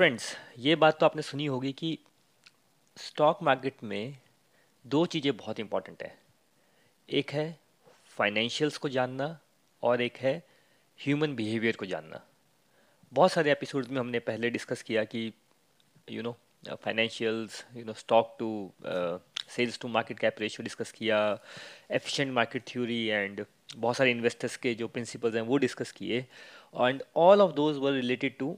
Friends ये बात तो आपने सुनी होगी कि स्टॉक मार्केट में दो चीज़ें बहुत इंपॉर्टेंट है। एक है फाइनेंशियल्स को जानना और एक है ह्यूमन बिहेवियर को जानना। बहुत सारे एपिसोड में हमने पहले डिस्कस किया कि you know financials you know stock to sales to market cap ratio discuss किया एफिशिएंट मार्केट थ्योरी एंड बहुत सारे इन्वेस्टर्स के जो प्रिंसिपल्स हैं वो डिस्कस किए। And all of those were related to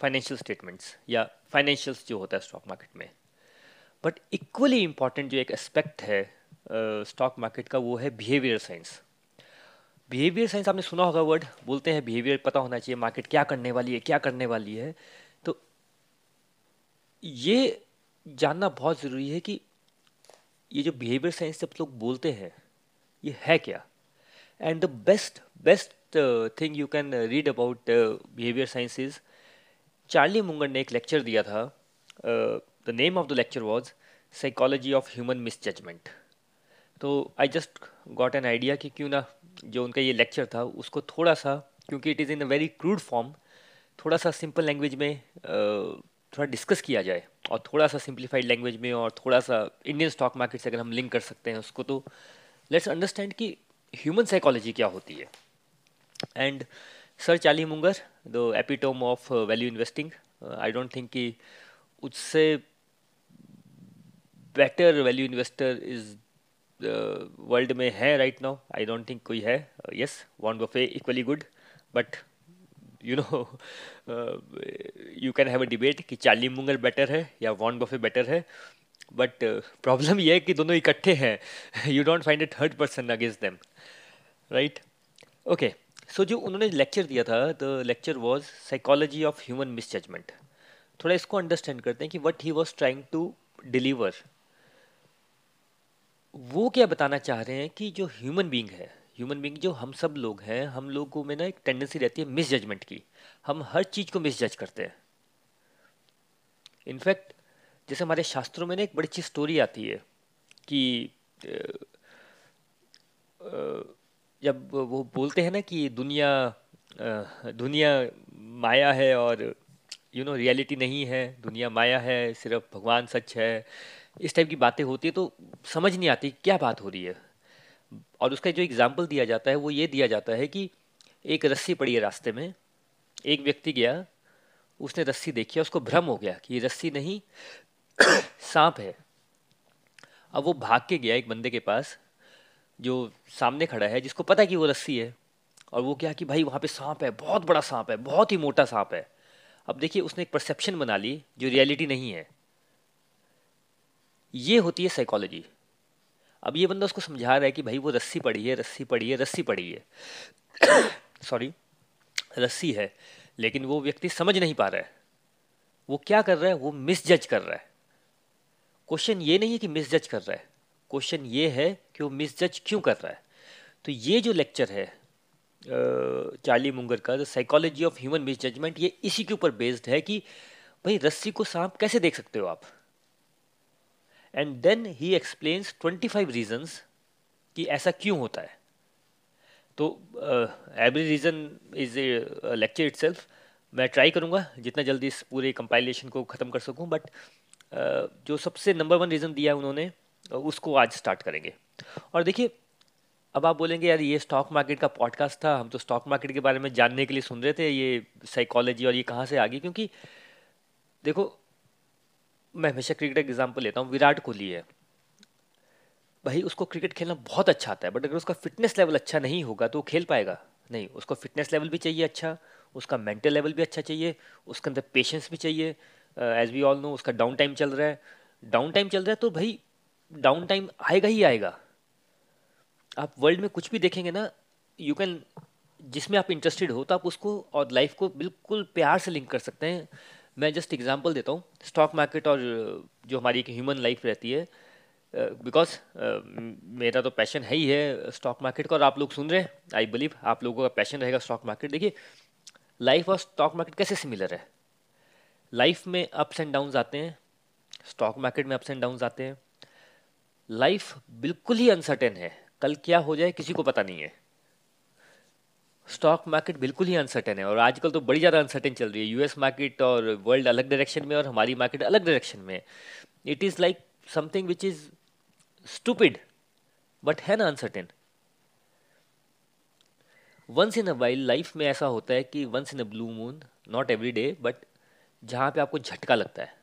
financial statements या फाइनेंशियल्स जो होता है स्टॉक मार्केट में। बट इक्वली इंपॉर्टेंट जो एक एस्पेक्ट है स्टॉक uh, मार्केट का वो है बिहेवियर साइंस बिहेवियर साइंस आपने सुना होगा वर्ड बोलते हैं बिहेवियर पता होना चाहिए मार्केट क्या करने वाली है क्या करने वाली है। तो ये जानना बहुत ज़रूरी है कि ये जो बिहेवियर साइंस जब लोग बोलते हैं ये है क्या? And the best best thing you can read about behaviour science is Charlie Munger ने एक लेक्चर दिया था the name of the lecture was psychology of human misjudgement तो I just got an idea कि क्यों ना जो उनका ये लेक्चर था उसको थोड़ा सा क्योंकि it is in a very crude form थोड़ा सा सिंपल लैंग्वेज में uh, थोड़ा डिस्कस किया जाए और थोड़ा सा सिंप्लीफाइड लैंग्वेज में और थोड़ा सा इंडियन स्टॉक मार्केट से अगर हम लिंक कर सकते हैं उसको तो लेट्स अंडरस्टैंड कि ह्यूमन साइकोलॉजी क्या होती है. And sir Charlie Munger the epitome of value investing I don't think कि उससे better value investor is world में है right now I don't think कोई है. Yes want Buffett equally good but you know you can have a debate कि Charlie Munger better है या Warren Buffett better है. बट प्रॉब्लम यह है कि दोनों इकट्ठे हैं. You don't find a third person against them right okay so जो उन्होंने लेक्चर दिया था the lecture was psychology of human misjudgement थोड़ा इसको अंडरस्टैंड करते हैं कि what he was trying to deliver वो क्या बताना चाह रहे हैं कि जो ह्यूमन बींग है ह्यूमन बींग जो हम सब लोग हैं, हम लोगों में ना एक टेंडेंसी रहती है मिस जजमेंट की. हम हर चीज़ को मिस जज करते हैं. इनफैक्ट जैसे हमारे शास्त्रों में ना एक बड़ी अच्छी स्टोरी आती है कि जब वो बोलते हैं ना कि दुनिया दुनिया माया है और यू नो रियलिटी नहीं है, दुनिया माया है, सिर्फ़ भगवान सच है, इस टाइप की बातें होती है तो समझ नहीं आती क्या बात हो रही है। और उसका जो एग्ज़ाम्पल दिया जाता है, वो ये दिया जाता है कि एक रस्सी पड़ी है रास्ते में, एक व्यक्ति गया, उसने रस्सी देखी, उसको भ्रम हो गया कि ये रस्सी नहीं, सांप है। अब वो भाग के गया एक बंदे के पास जो सामने खड़ा है, जिसको पता है कि वो रस्सी है, और वो क्या कि भाई वहाँ पे सांप है, बहुत बड़ा सांप है, बहुत ही मोटा सांप है। अब देखिए, उसने एक परसेप्शन बना ली जो रियलिटी नहीं है। ये होती है साइकोलॉजी अब ये बंदा उसको समझा रहा है कि भाई वो रस्सी पड़ी है, रस्सी पड़ी है, रस्सी पड़ी है। सॉरी रस्सी है, लेकिन वो व्यक्ति समझ नहीं पा रहा है। वो क्या कर रहा है? वो मिस जज कर रहा है। क्वेश्चन ये नहीं है कि मिस जज कर रहा है। क्वेश्चन ये है कि वो मिस जज क्यों कर रहा है? तो ये जो लेक्चर है चार्ली मुंगर का the psychology of human misjudgement ये इसी के ऊपर बेस्ड है कि भाई रस्सी को सांप कैसे देख सकते हो आप? And then he explains twenty five reasons कि ऐसा क्यों होता है। तो every reason is a lecture it मैं ट्राई करूँगा जितना जल्दी इस पूरे कंपाइलेशन को ख़त्म कर सकूँ बट uh, जो सबसे नंबर वन रीज़न दिया उन्होंने उसको आज स्टार्ट करेंगे। और देखिए, अब आप बोलेंगे, यार, ये स्टॉक मार्केट का पॉडकास्ट था, हम तो स्टॉक मार्केट के बारे में जानने के लिए सुन रहे थे, ये साइकोलॉजी और ये कहाँ से आ गई? क्योंकि देखो, मैं हमेशा क्रिकेट एग्ज़ाम्पल लेता हूँ, विराट कोहली है। भाई, उसको क्रिकेट खेलना बहुत अच्छा आता है बट अगर उसका फिटनेस लेवल अच्छा नहीं होगा तो वो खेल पाएगा। नहीं, उसको फिटनेस लेवल भी चाहिए अच्छा उसका मेंटल लेवल भी अच्छा चाहिए, उसके अंदर पेशेंस भी चाहिए। एज वी ऑल नो उसका डाउन टाइम चल रहा है। डाउन टाइम चल रहा है तो भाई डाउन टाइम आएगा ही आएगा। आप वर्ल्ड में कुछ भी देखेंगे ना यू कैन जिसमें आप इंटरेस्टेड हो तो आप उसको और लाइफ को बिल्कुल प्यार से लिंक कर सकते हैं। मैं जस्ट एग्जांपल देता हूँ स्टॉक मार्केट और जो हमारी एक ह्यूमन लाइफ रहती है बिकॉज़ uh, uh, मेरा तो पैशन है ही है स्टॉक मार्केट का और आप लोग सुन रहे हैं आई बिलीव आप लोगों का पैशन रहेगा स्टॉक मार्केट देखिए लाइफ और स्टॉक मार्केट कैसे सिमिलर है? लाइफ में अप्स एंड डाउन्स आते हैं स्टॉक मार्केट में अप्स एंड डाउन्स आते हैं लाइफ बिल्कुल ही अनसर्टेन है। कल क्या हो जाए, किसी को पता नहीं है। स्टॉक मार्केट बिल्कुल ही अनसर्टेन है और आजकल तो बड़ी ज़्यादा अनसर्टेन चल रही है। यूएस मार्केट और वर्ल्ड अलग डायरेक्शन में और हमारी मार्केट अलग डायरेक्शन में it is like something which is stupid but है ना uncertain once in a wild life में ऐसा होता है कि once in a blue moon not every day but जहाँ पे आपको झटका लगता है।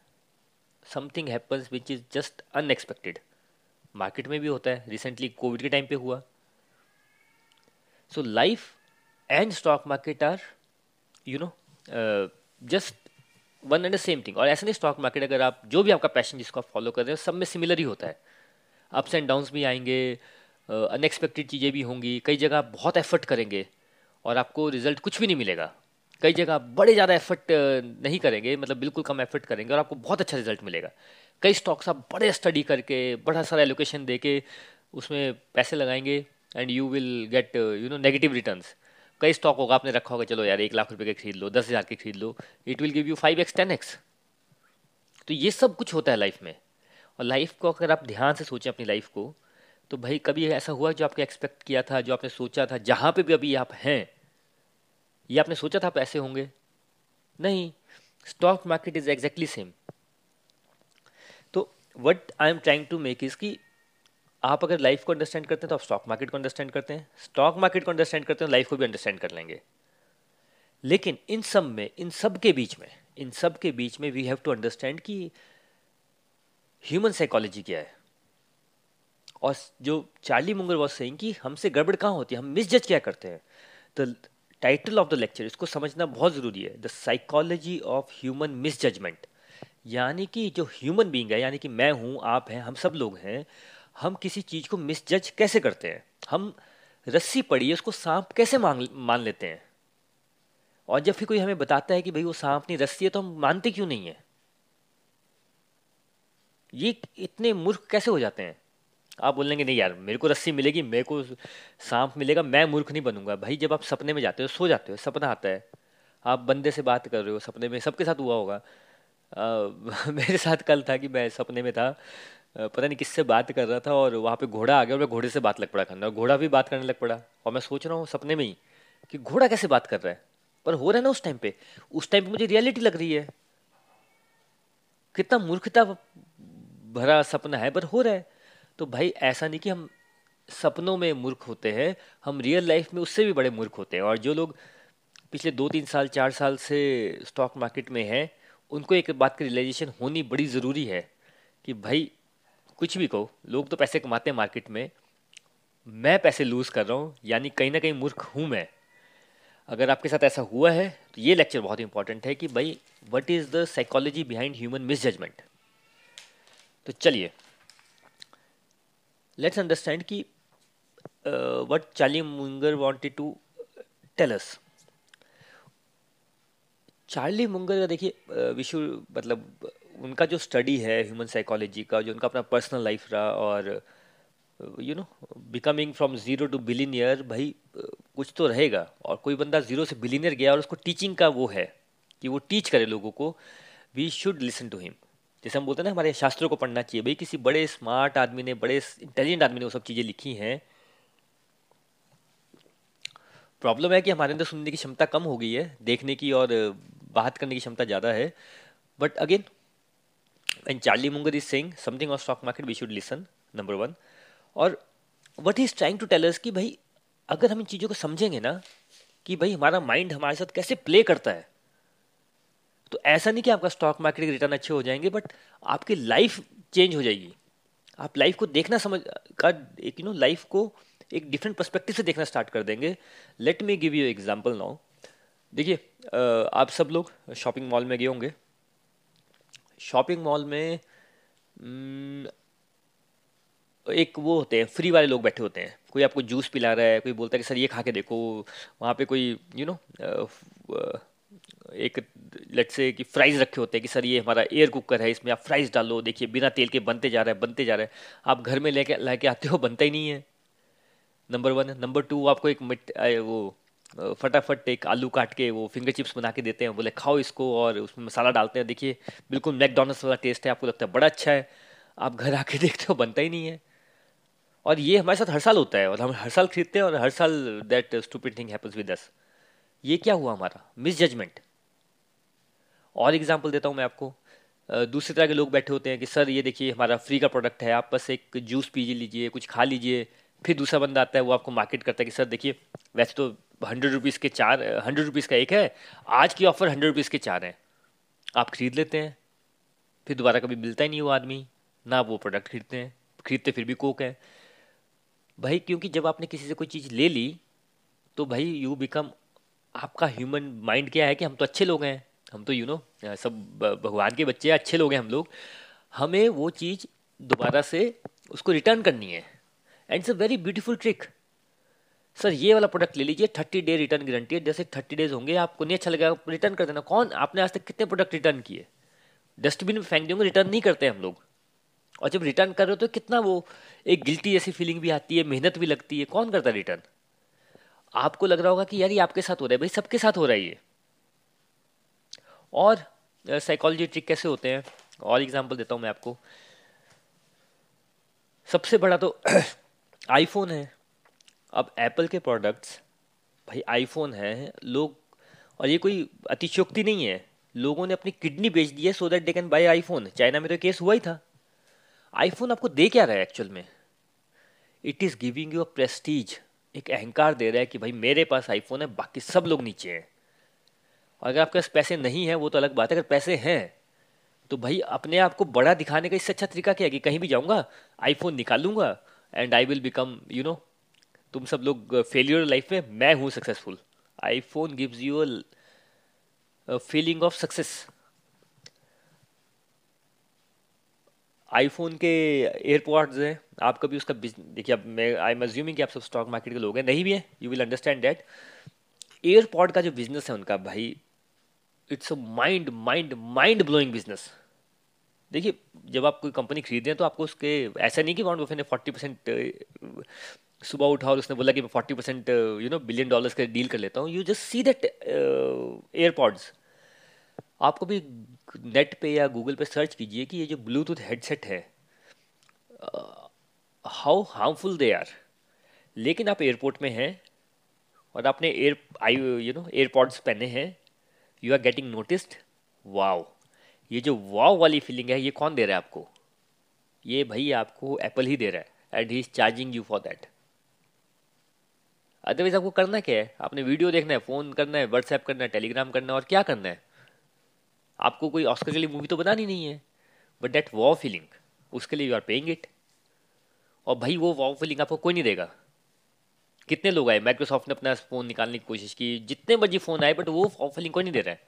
Something happens which is just unexpected market में भी होता है रिसेंटली कोविड के टाइम पे हुआ। So life and stock market are you know just one and the same thing और ऐसा नहीं स्टॉक मार्केट अगर आप जो भी आपका पैशन जिसको आप फॉलो कर रहे हो सब में सिमिलर ही होता है। अप्स एंड डाउन्स भी आएँगे अनएक्सपेक्टेड uh, चीज़ें भी होंगी कई जगह आप बहुत एफर्ट करेंगे और आपको रिज़ल्ट कुछ भी नहीं मिलेगा। कई जगह बड़े ज़्यादा एफर्ट नहीं करेंगे मतलब बिल्कुल कम एफर्ट करेंगे और आपको बहुत अच्छा रिज़ल्ट मिलेगा। कई स्टॉक्स आप बड़े स्टडी करके, बड़ा सारा एलोकेशन दे के उसमें पैसे लगाएँगे and you will get you know negative returns कई स्टॉक होगा, आपने रखा होगा, चलो यार, एक लाख रुपए के खरीद लो, दस हज़ार के खरीद लो it will give you five x ten x तो ये सब कुछ होता है लाइफ में। और लाइफ को अगर आप ध्यान से सोचें अपनी लाइफ को तो भाई कभी ऐसा हुआ जो आपने एक्सपेक्ट किया था, जो आपने सोचा था, जहाँ पे भी अभी आप हैं ये आपने सोचा था पैसे होंगे? नहीं stock market is exactly same तो what I am trying to make is कि आप अगर लाइफ को अंडरस्टैंड करते हैं तो आप स्टॉक मार्केट को अंडरस्टैंड करते हैं। स्टॉक मार्केट को अंडरस्टैंड करते हैं लाइफ को भी अंडरस्टैंड कर लेंगे। लेकिन इन सब में, इन सब के बीच में, इन सब के बीच में वी हैव टू अंडरस्टैंड कि ह्यूमन साइकोलॉजी क्या है। और जो चार्ली मुंगर वॉज़ सेइंग कि हमसे गड़बड़ कहाँ होती है? हम मिसजज क्या करते हैं? तो टाइटल ऑफ़ द लेक्चर इसको समझना बहुत ज़रूरी है the psychology of human misjudgement यानी कि जो ह्यूमन बींग है, यानी कि मैं हूँ, आप हैं, हम सब लोग हैं, हम किसी चीज़ को मिस जज कैसे करते हैं? हम रस्सी पड़ी है, उसको सांप कैसे मान मान लेते हैं? और जब फिर कोई हमें बताता है कि भाई वो सांप नहीं, रस्सी है तो हम मानते क्यों नहीं है? ये इतने मूर्ख कैसे हो जाते हैं? आप बोलेंगे नहीं यार मेरे को रस्सी मिलेगी मेरे को सांप मिलेगा मैं मूर्ख नहीं बनूँगा। भाई जब आप सपने में जाते हो सो जाते हो सपना आता है। आप बंदे से बात कर रहे हो सपने में सबके साथ हुआ होगा। आ, मेरे साथ कल था कि मैं सपने में था पता नहीं किससे बात कर रहा था और वहाँ पे घोड़ा आ गया और मैं घोड़े से बात लग पड़ा करना घोड़ा भी बात करने लग पड़ा। और मैं सोच रहा हूँ सपने में ही कि घोड़ा कैसे बात कर रहा है। पर हो रहा है ना उस टाइम पे उस टाइम पे मुझे रियलिटी लग रही है। कितना मूर्खता भरा सपना है पर हो रहा है। तो भाई ऐसा नहीं कि हम सपनों में मूर्ख होते हैं, हम रियल लाइफ में उससे भी बड़े मूर्ख होते हैं। और जो लोग पिछले दो तीन साल, चार साल से स्टॉक मार्केट में हैं, उनको एक बात की रियलाइजेशन होनी बड़ी ज़रूरी है कि भाई, कुछ भी कहो, लोग तो पैसे कमाते हैं मार्केट में। मैं पैसे लूज़ कर रहा हूँ, यानी कहीं ना कहीं मूर्ख हूँ मैं। अगर आपके साथ ऐसा हुआ है तो ये लेक्चर बहुत इंपॉर्टेंट है कि भाई what is the psychology behind human misjudgement तो चलिए let's understand ki uh, what Charlie Munger wanted to tell us. Charlie Munger का देखिए विशु मतलब उनका जो स्टडी है ह्यूमन साइकोलॉजी का जो उनका अपना पर्सनल लाइफ रहा और you know becoming from zero to billionaire भाई कुछ तो रहेगा और कोई बंदा ज़ीरो से बिलीनियर गया और उसको टीचिंग का वो है कि वो टीच करे लोगों को we should listen to him जैसे हम बोलते हैं ना, हमारे शास्त्रों को पढ़ना चाहिए, भाई, किसी बड़े स्मार्ट आदमी ने, बड़े इंटेलिजेंट आदमी ने वो सब चीज़ें लिखी हैं। प्रॉब्लम है कि हमारे अंदर सुनने की क्षमता कम हो गई है, देखने की और बात करने की क्षमता ज़्यादा है। But again and Charlie Munger is saying something of stock market we should listen number one और what is trying to tell us कि, भाई, अगर हम इन चीज़ों को समझेंगे ना, कि भाई, हमारा माइंड हमारे साथ कैसे प्ले करता है तो ऐसा नहीं कि आपका स्टॉक मार्केट के रिटर्न अच्छे हो जाएँगे बट आपकी लाइफ चेंज हो जाएगी। आप लाइफ को देखना समझ का एक यू नो लाइफ को एक डिफरेंट परस्पेक्टिव से देखना स्टार्ट कर देंगे। Let me give you example now देखिए आप सब लोग शॉपिंग मॉल में गए होंगे। शॉपिंग मॉल में एक वो होते हैं फ्री वाले लोग बैठे होते हैं। कोई आपको जूस पिला रहा है कोई बोलता है कि सर ये खा के देखो। वहाँ पे कोई यू you नो know, एक लेट से कि फ्राइज़ रखे होते हैं कि सर ये हमारा एयर कुकर है, इसमें आप फ्राइज़ डालो, देखिए बिना तेल के बनते जा रहा है, बनते जा रहा है। आप घर में लेके लेके आते हो, बनता ही नहीं है। नंबर वन नंबर टू आपको एक मिट वो फटाफट एक आलू काट के वो फिंगर चिप्स बना के देते हैं। बोले, खाओ इसको। और उसमें मसाला डालते हैं। देखिए, बिल्कुल मैकडोनल्ड्स वाला टेस्ट है, आपको लगता है बड़ा अच्छा है। आप घर आके देखते हो, बनता ही नहीं है। और ये हमारे साथ हर साल होता है और हम हर साल खरीदते हैं और हर साल that stupid thing happens with us ये क्या हुआ हमारा? मिस जजमेंट और एग्ज़ाम्पल देता हूँ मैं आपको। दूसरी तरह के लोग बैठे होते हैं कि, सर, ये देखिए, हमारा फ्री का प्रोडक्ट है, आप बस एक जूस पी लीजिए, कुछ खा लीजिए। फिर दूसरा बंदा आता है, वो आपको मार्केट करता है कि, सर, देखिए, वैसे तो हंड्रेड रुपीज़ के चार हंड्रेड रुपीज़ का एक है, आज की ऑफ़र हंड्रेड रुपीज़ के चार हैं। आप खरीद लेते हैं। फिर दोबारा कभी मिलता ही नहीं वो आदमी, ना वो प्रोडक्ट खरीदते हैं। खरीदते फिर भी कोक है। भाई, क्योंकि जब आपने किसी से कोई चीज़ ले ली तो भाई यू बिकम आपका ह्यूमन माइंड क्या है कि हम तो अच्छे लोग हैं? हम तो यू नो सब भगवान के बच्चे हैं अच्छे लोग हैं हम लोग। हमें वो चीज़ दोबारा से उसको रिटर्न करनी है। And it's a very beautiful trick sir, ये वाला प्रोडक्ट ले लीजिए थर्टी डे रिटर्न गारंटी है। जैसे थर्टी डेज़ होंगे, आपको नहीं अच्छा लगेगा रिटर्न कर देना। कौन? आपने आज तक कितने प्रोडक्ट रिटर्न किए? डस्टबिन में फेंक देंगे रिटर्न नहीं करते हम लोग। और जब रिटर्न कर रहे हो तो कितना वो एक गिल्टी जैसी फीलिंग भी आती है, मेहनत भी लगती है। कौन करता है रिटर्न आपको लग रहा होगा कि यार ये आपके साथ हो रहा है, भाई सबके साथ हो रहा है ये। और साइकोलॉजी ट्रिक कैसे होते हैं? और एग्जांपल देता हूँ मैं आपको। सबसे बड़ा तो आईफोन है। अब एप्पल के प्रोडक्ट्स भाई आईफोन है, लोग, और ये कोई अतिशोक्ति नहीं है। लोगों ने अपनी किडनी बेच दी है so that they can buy iPhone China में तो केस हुआ ही था। आईफोन आपको दे क्या रहा है एक्चुअल में? It is giving you a prestige एक अहंकार दे रहा है कि भाई मेरे पास आईफोन है, बाकी सब लोग नीचे हैं। और अगर आपके पास पैसे नहीं हैं, वो तो अलग बात है, अगर पैसे हैं तो भाई अपने आप को बड़ा दिखाने का इससे अच्छा तरीका क्या है कि कहीं भी जाऊँगा iPhone निकालूँगा and I will become you know तुम सब लोग फेलियर लाइफ में मैं हूँ successful iPhone gives you a feeling of success iPhone के एयरपोर्ट्स हैं। आप कभी उसका देखिए अब मैं आई एम अज्यूमिंग कि आप सब स्टॉक मार्केट के लोग हैं। नहीं भी हैं you will understand that AirPod का जो बिज़नेस है उनका भाई it's a mind mind mind blowing business देखिए, जब आप कोई कंपनी खरीदे तो आपको उसके, ऐसा नहीं कि वॉन्ट बफे ने फोर्टी परसेंट सुबह उठा और उसने बोला कि मैं forty percent you know billion dollars का डील कर लेता हूँ। You just see that AirPods आपको भी नेट पे या गूगल पे सर्च कीजिए कि ये जो ब्लूटूथ हेडसेट है हाउ हार्मफुल दे आर। लेकिन आप एयरपोर्ट में हैं और आपने air, I, you know, AirPods पहने हैं you are getting noticed wow ये जो वाओ वाली फीलिंग है, ये कौन दे रहा है आपको? ये भाई आपको एप्पल ही दे रहा है and he is charging you for that otherwise आपको करना क्या है? आपने वीडियो देखना है फ़ोन करना है व्हाट्सएप करना है टेलीग्राम करना है और क्या करना है? आपको कोई ऑस्कर के लिए मूवी तो बनानी नहीं है। बट डेट वॉ फीलिंग उसके लिए यू आर पेइंग इट और भाई वो वॉ फीलिंग आपको कोई नहीं देगा। कितने लोग आए? माइक्रोसॉफ्ट ने अपना फ़ोन निकालने की कोशिश की। जितने मर्ज़ी फ़ोन आए बट वो वॉ फीलिंग कोई नहीं दे रहा है।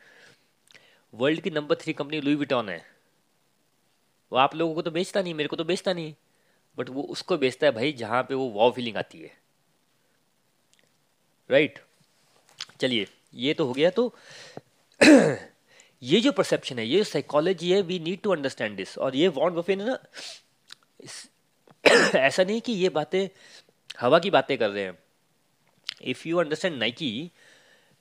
वर्ल्ड की number three company Louis Vuitton है। वो आप लोगों को तो बेचता नहीं मेरे को तो बेचता नहीं। बट वो उसको बेचता है भाई जहाँ पे वो वॉ फीलिंग आती है। Right right? चलिए ये तो हो गया। तो ये जो परसेप्शन है, ये साइकोलॉजी है we need to understand this और ये वॉन्ट बफे ने ऐसा नहीं कि ये बातें, हवा की बातें कर रहे हैं। If you understand Nike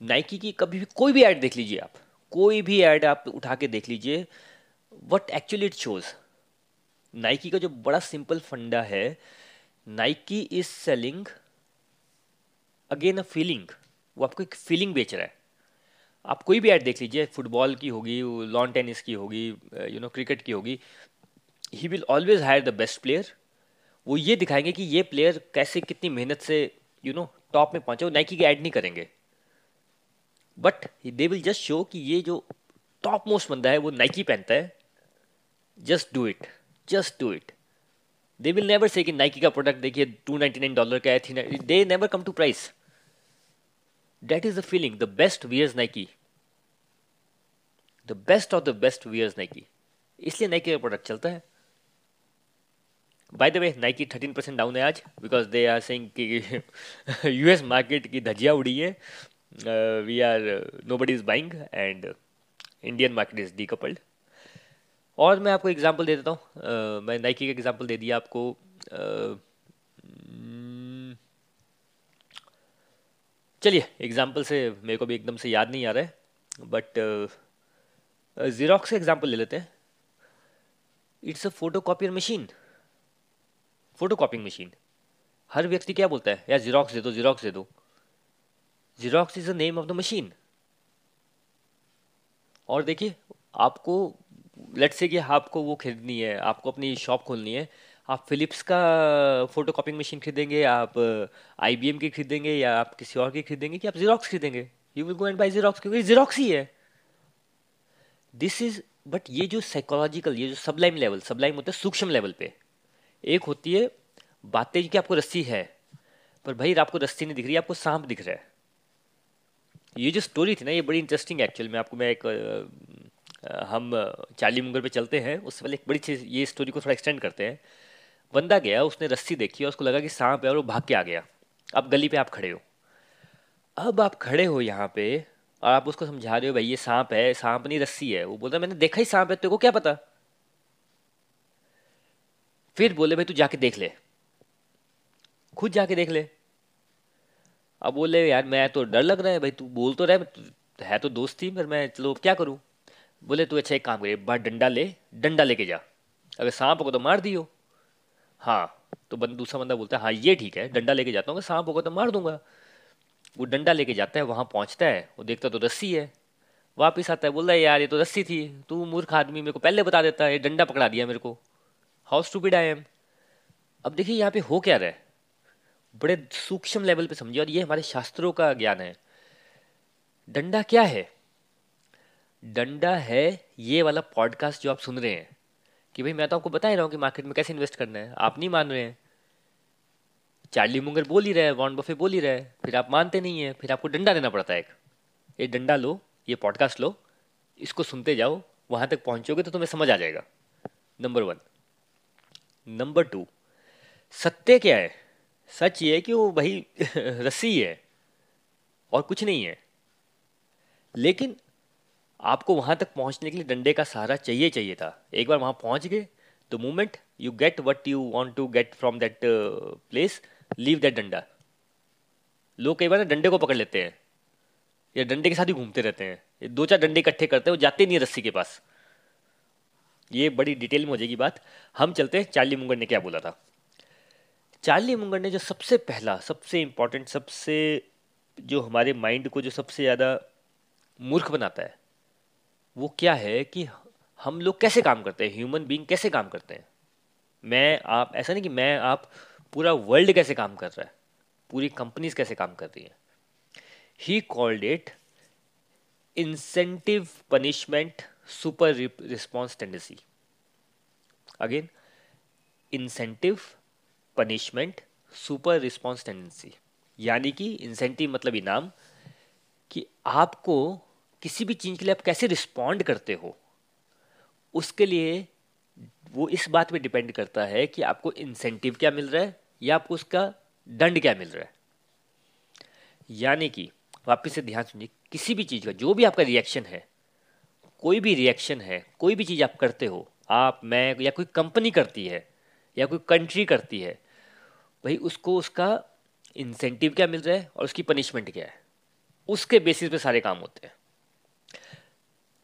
Nike की कभी भी, कोई भी ऐड देख लीजिए आप, कोई भी ऐड आप उठा के देख लीजिए what actually it shows Nike का जो बड़ा सिंपल फंडा है Nike is selling again a feeling वो आपको एक फीलिंग बेच रहा है। आप कोई भी ऐड देख लीजिए, फुटबॉल की होगी, लॉन टेनिस की होगी यू नो क्रिकेट की होगी he will always hire the best player वो ये दिखाएँगे कि ये प्लेयर कैसे कितनी मेहनत से यू नो टॉप में पहुँचे। वो नाइकी की ऐड नहीं करेंगे। But they will just show कि ये जो टॉप मोस्ट बंदा है, वो नाइकी पहनता है। Just do it just do it they will never say कि नाइकी का प्रोडक्ट देखिए टू नाइनटी नाइन डॉलर का है they never come to price that is the feeling the best wears Nike the best of the best wears Nike इसलिए Nike का product चलता है। By the way Nike thirteen percent down है आज because they are saying कि US market की धजिया उड़ी है। We are nobody is buying and Indian market is decoupled और मैं आपको एग्जांपल दे देता हूँ। Uh, मैं नाइकी का एग्जांपल दे दिया आपको। Uh, चलिए एग्जांपल से मेरे को भी एकदम से याद नहीं आ रहा है। बट ज़ीरोक्स का एग्जांपल ले लेते हैं. It's a photocopier machine photocopying machine हर व्यक्ति क्या बोलता है? यार जीरोक्स दे दो जीरोक्स दे दो. Xerox is the name of the machine और देखिए, आपको लेट से कि आपको वो खरीदनी है, आपको अपनी शॉप खोलनी है, आप फिलिप्स का फ़ोटो कॉपिंग मशीन खरीदेंगे, आप आई बी एम की खरीदेंगे, या आप किसी और की खरीदेंगे, कि आप जीरोक्स खरीदेंगे. You will go and buy Xerox क्योंकि जीरोक्स ही है. दिस इज़ बट ये जो साइकोलॉजिकल ये जो सबलाइम लेवल सबलाइम होता है, सूक्ष्म लेवल पे। एक होती है, बातें कि आपको रस्सी है, पर भाई आपको रस्सी नहीं दिख रही, आपको सांप दिख रहा है। ये जो स्टोरी थी ना, ये बड़ी इंटरेस्टिंग एक्चुअल में आपको मैं एक हम चाली मुंगर पे चलते हैं, उससे पहले एक बड़ी चीज़, ये स्टोरी को थोड़ा एक्सटेंड करते हैं। बंदा गया, उसने रस्सी देखी और उसको लगा कि सांप है और वो भाग के आ गया। अब गली पे आप खड़े हो। अब आप खड़े हो यहाँ पे और आप उसको समझा रहे हो, भाई, ये सांप है, सांप नहीं, रस्सी है। वो बोलता मैंने देखा ही सांप है, तेरे को क्या पता? फिर बोले, भाई, तू जाके देख ले। खुद जाके देख ले। अब बोले, यार, मैं तो डर लग रहा है, भाई, तू बोल तो रहा है तो दोस्त थी पर मैं, चलो क्या करूँ? बोले, तू अच्छा एक काम करे बाहर डंडा ले, डंडा लेके जा। अगर सांप होगा तो मार दियो। हाँ। तो बंद दूसरा बंदा बोलता है हाँ ये ठीक है, डंडा लेके जाता हूँ सांप होगा तो मार दूँगा। वो डंडा लेके जाता है, वहाँ पहुँचता है, वो देखता तो रस्सी है। वापिस आता है बोल रहा है, यार, ये तो रस्सी थी, तू मूर्ख आदमी, मेरे को पहले बता देता है, ये डंडा पकड़ा दिया मेरे को। हाउ स्टूपिड आई एम अब देखिए, यहाँ पे हो क्या रहा है? बड़े सूक्ष्म लेवल पे समझिए, और ये हमारे शास्त्रों का ज्ञान है। डंडा क्या है? डंडा है ये वाला पॉडकास्ट जो आप सुन रहे हैं। कि भाई, मैं तो आपको बता ही रहा हूँ कि मार्केट में कैसे इन्वेस्ट करना है। आप नहीं मान रहे हैं। चार्ली मुंगर बोल ही रहे हैं वॉन बफे बोल ही रहे हैं। फिर आप मानते नहीं है, फिर आपको डंडा देना पड़ता है एक। ये डंडा लो, ये पॉडकास्ट लो, इसको सुनते जाओ, वहाँ तक पहुँचोगे तो तुम्हें समझ आ जाएगा। नंबर वन नंबर टू सत्य क्या है? सच ये है कि वो भाई रस्सी है, और कुछ नहीं है। लेकिन आपको वहाँ तक पहुँचने के लिए डंडे का सहारा चाहिए चाहिए था। एक बार वहाँ पहुँच गए तो movement you get what you want to get from that place leave that डंडा। लोग कई बार ना डंडे को पकड़ लेते हैं, या डंडे के साथ ही घूमते रहते हैं। ये दो चार डंडे इकट्ठे करते हैं, वो जाते नहीं है रस्सी के पास। ये बड़ी डिटेल में हो जाएगी बात। हम चलते हैं चार्ली मुंगर ने क्या बोला था। चार्ली मुंगर ने जो सबसे पहला, सबसे इंपॉर्टेंट सबसे जो हमारे माइंड को जो सबसे ज़्यादा मूर्ख बनाता है, वो क्या है कि हम लोग कैसे काम करते हैं? ह्यूमन बीइंग कैसे काम करते हैं? मैं, आप, ऐसा नहीं कि मैं, आप पूरा वर्ल्ड कैसे काम कर रहा है? पूरी कंपनीज़ कैसे काम कर रही है? He called it incentive punishment super response tendency again incentive punishment super response tendency यानी कि इंसेंटिव मतलब इनाम कि आपको किसी भी चीज़ के लिए आप कैसे रिस्पॉन्ड करते हो? उसके लिए वो इस बात पे डिपेंड करता है कि आपको इंसेंटिव क्या मिल रहा है या आपको उसका दंड क्या मिल रहा है। यानी कि वापस से ध्यान सुनिए, किसी भी चीज़ का, जो भी आपका रिएक्शन है, कोई भी रिएक्शन है, कोई भी चीज़ आप करते हो, आप, मैं या कोई कंपनी करती है, या कोई कंट्री करती है, भाई उसको उसका इंसेंटिव क्या मिल रहा है और उसकी पनिशमेंट क्या है? उसके बेसिस पे सारे काम होते हैं।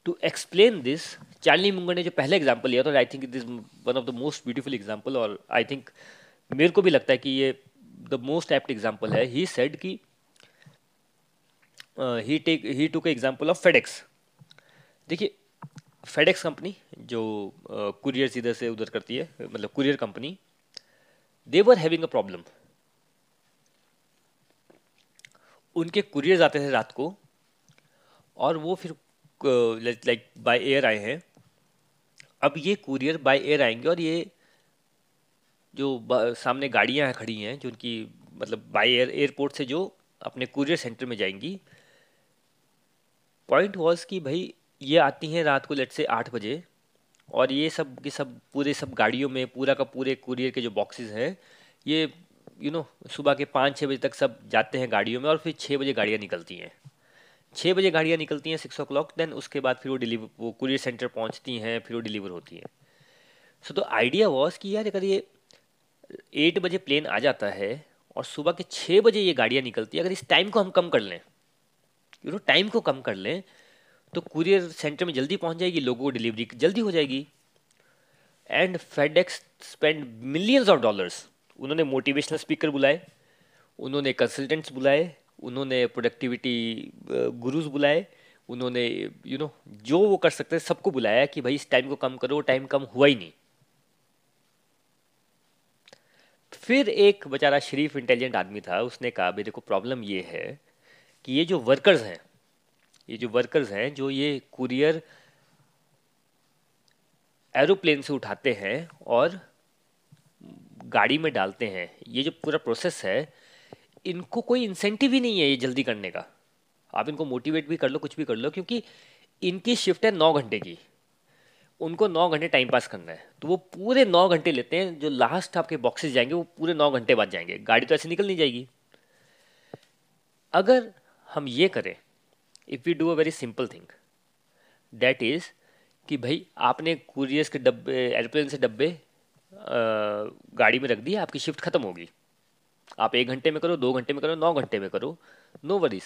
To explain this Charlie Munger ने जो पहले एग्ज़ाम्पल लिया था I think it is one of the most beautiful example और आई थिंक मेरे को भी लगता है कि ये द मोस्ट एप्ट एग्ज़ाम्पल है। ही सेड कि he take he two example of FedEx देखिए फेडेक्स कंपनी जो कुरियर uh, इधर से उधर करती है मतलब courier company they were having a problem उनके कुरियर आते थे रात को और वो फिर लाइक बाय एयर आए हैं। अब ये कुरियर बाय एयर आएँगे और ये जो सामने गाड़ियाँ हैं खड़ी हैं जो उनकी मतलब बाय एयर एयरपोर्ट से जो अपने कुरियर सेंटर में जाएँगी। पॉइंट वॉज़ कि भाई ये आती हैं रात को लेट से आठ बजे और ये सब के सब पूरे सब गाड़ियों में पूरा का पूरे कुरियर के जो बॉक्सेस हैं ये यू you नो know, सुबह के पाँच छः बजे तक सब जाते हैं गाड़ियों में और फिर छः बजे गाड़ियाँ निकलती हैं। छः बजे गाड़ियाँ निकलती हैं सिक्स ओ क्लॉक देन उसके बाद फिर वो डिलीवर वो कुरियर सेंटर पहुँचती हैं, फिर वो डिलीवर होती हैं। सो तो आइडिया वॉज़ कि यार अगर ये एट बजे प्लेन आ जाता है और सुबह के छः बजे ये गाड़ियाँ निकलती हैं, अगर इस टाइम को हम कम कर लें यू नो टाइम को कम कर लें तो कुरियर सेंटर में जल्दी पहुँच जाएगी, लोगों को डिलीवरी जल्दी हो जाएगी। And FedEx spend millions of dollars उन्होंने मोटिवेशनल स्पीकर बुलाए, उन्होंने कंसल्टेंट्स बुलाए उन्होंने प्रोडक्टिविटी गुरुज बुलाए, उन्होंने यू नो जो वो कर सकते हैं सबको बुलाया कि भाई इस टाइम को कम करो टाइम कम हुआ ही नहीं। फिर एक बेचारा शरीफ इंटेलिजेंट आदमी था, उसने कहा, मेरे को प्रॉब्लम ये है कि ये जो वर्कर्स हैं, ये जो वर्कर्स हैं, जो ये कुरियर एरोप्लेन से उठाते हैं और गाड़ी में डालते हैं, ये जो पूरा प्रोसेस है इनको कोई इंसेंटिव ही नहीं है ये जल्दी करने का। आप इनको मोटिवेट भी कर लो, कुछ भी कर लो, क्योंकि इनकी शिफ्ट है नौ घंटे की। उनको नौ घंटे टाइम पास करना है। तो वो पूरे नौ घंटे लेते हैं, जो लास्ट आपके बॉक्सेस जाएँगे, वो पूरे नौ घंटे बाद जाएँगे। गाड़ी तो ऐसे निकल नहीं जाएगी। अगर हम ये करें if you do a very simple thing that is कि भाई, आपने कुरियर्स के डब्बे एरोप्लेन से डब्बे गाड़ी में रख दिए, आपकी शिफ्ट खत्म होगी। आप एक घंटे में करो, दो घंटे में करो, नौ घंटे में करो। No worries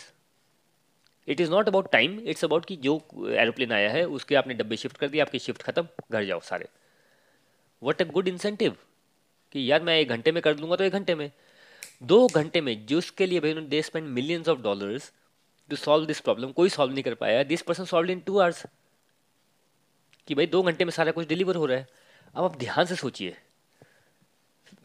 it is not about time it's about कि जो एरोप्लेन आया है, उसके आपने डब्बे शिफ्ट कर दिए, आपकी शिफ्ट खत्म, घर जाओ सारे। वट अ गुड इंसेंटिव कि यार मैं एक घंटे में कर दूँगा तो एक घंटे में। दो घंटे में जिसके लिए भाई उन्होंने they spend millions of dollars to solve this problem कोई सॉल्व नहीं कर पाया। This person solve in two hours कि भाई दो घंटे में सारा कुछ डिलीवर हो रहा है। अब आप ध्यान से सोचिए।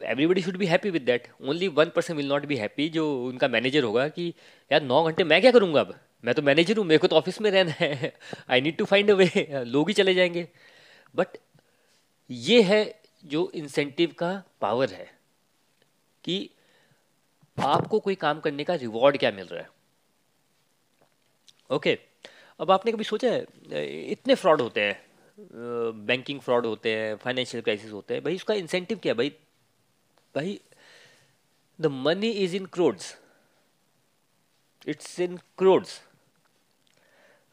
Everybody should be happy with that only one person will not be happy जो उनका मैनेजर होगा कि, यार, नौ घंटे मैं क्या करूँगा अब? मैं तो मैनेजर हूँ, मेरे को तो ऑफ़िस में रहना है। I need to find a way लोग ही चले जाएँगे। बट ये है जो इंसेंटिव का पावर है कि आपको कोई काम करने का रिवॉर्ड क्या मिल रहा है। Okay okay. अब आपने कभी सोचा है, इतने फ्रॉड होते हैं बैंकिंग फ्रॉड होते हैं फाइनेंशियल क्राइसिस होते हैं, भाई उसका इंसेंटिव क्या है? भाई भाई the money is in crores it's in crores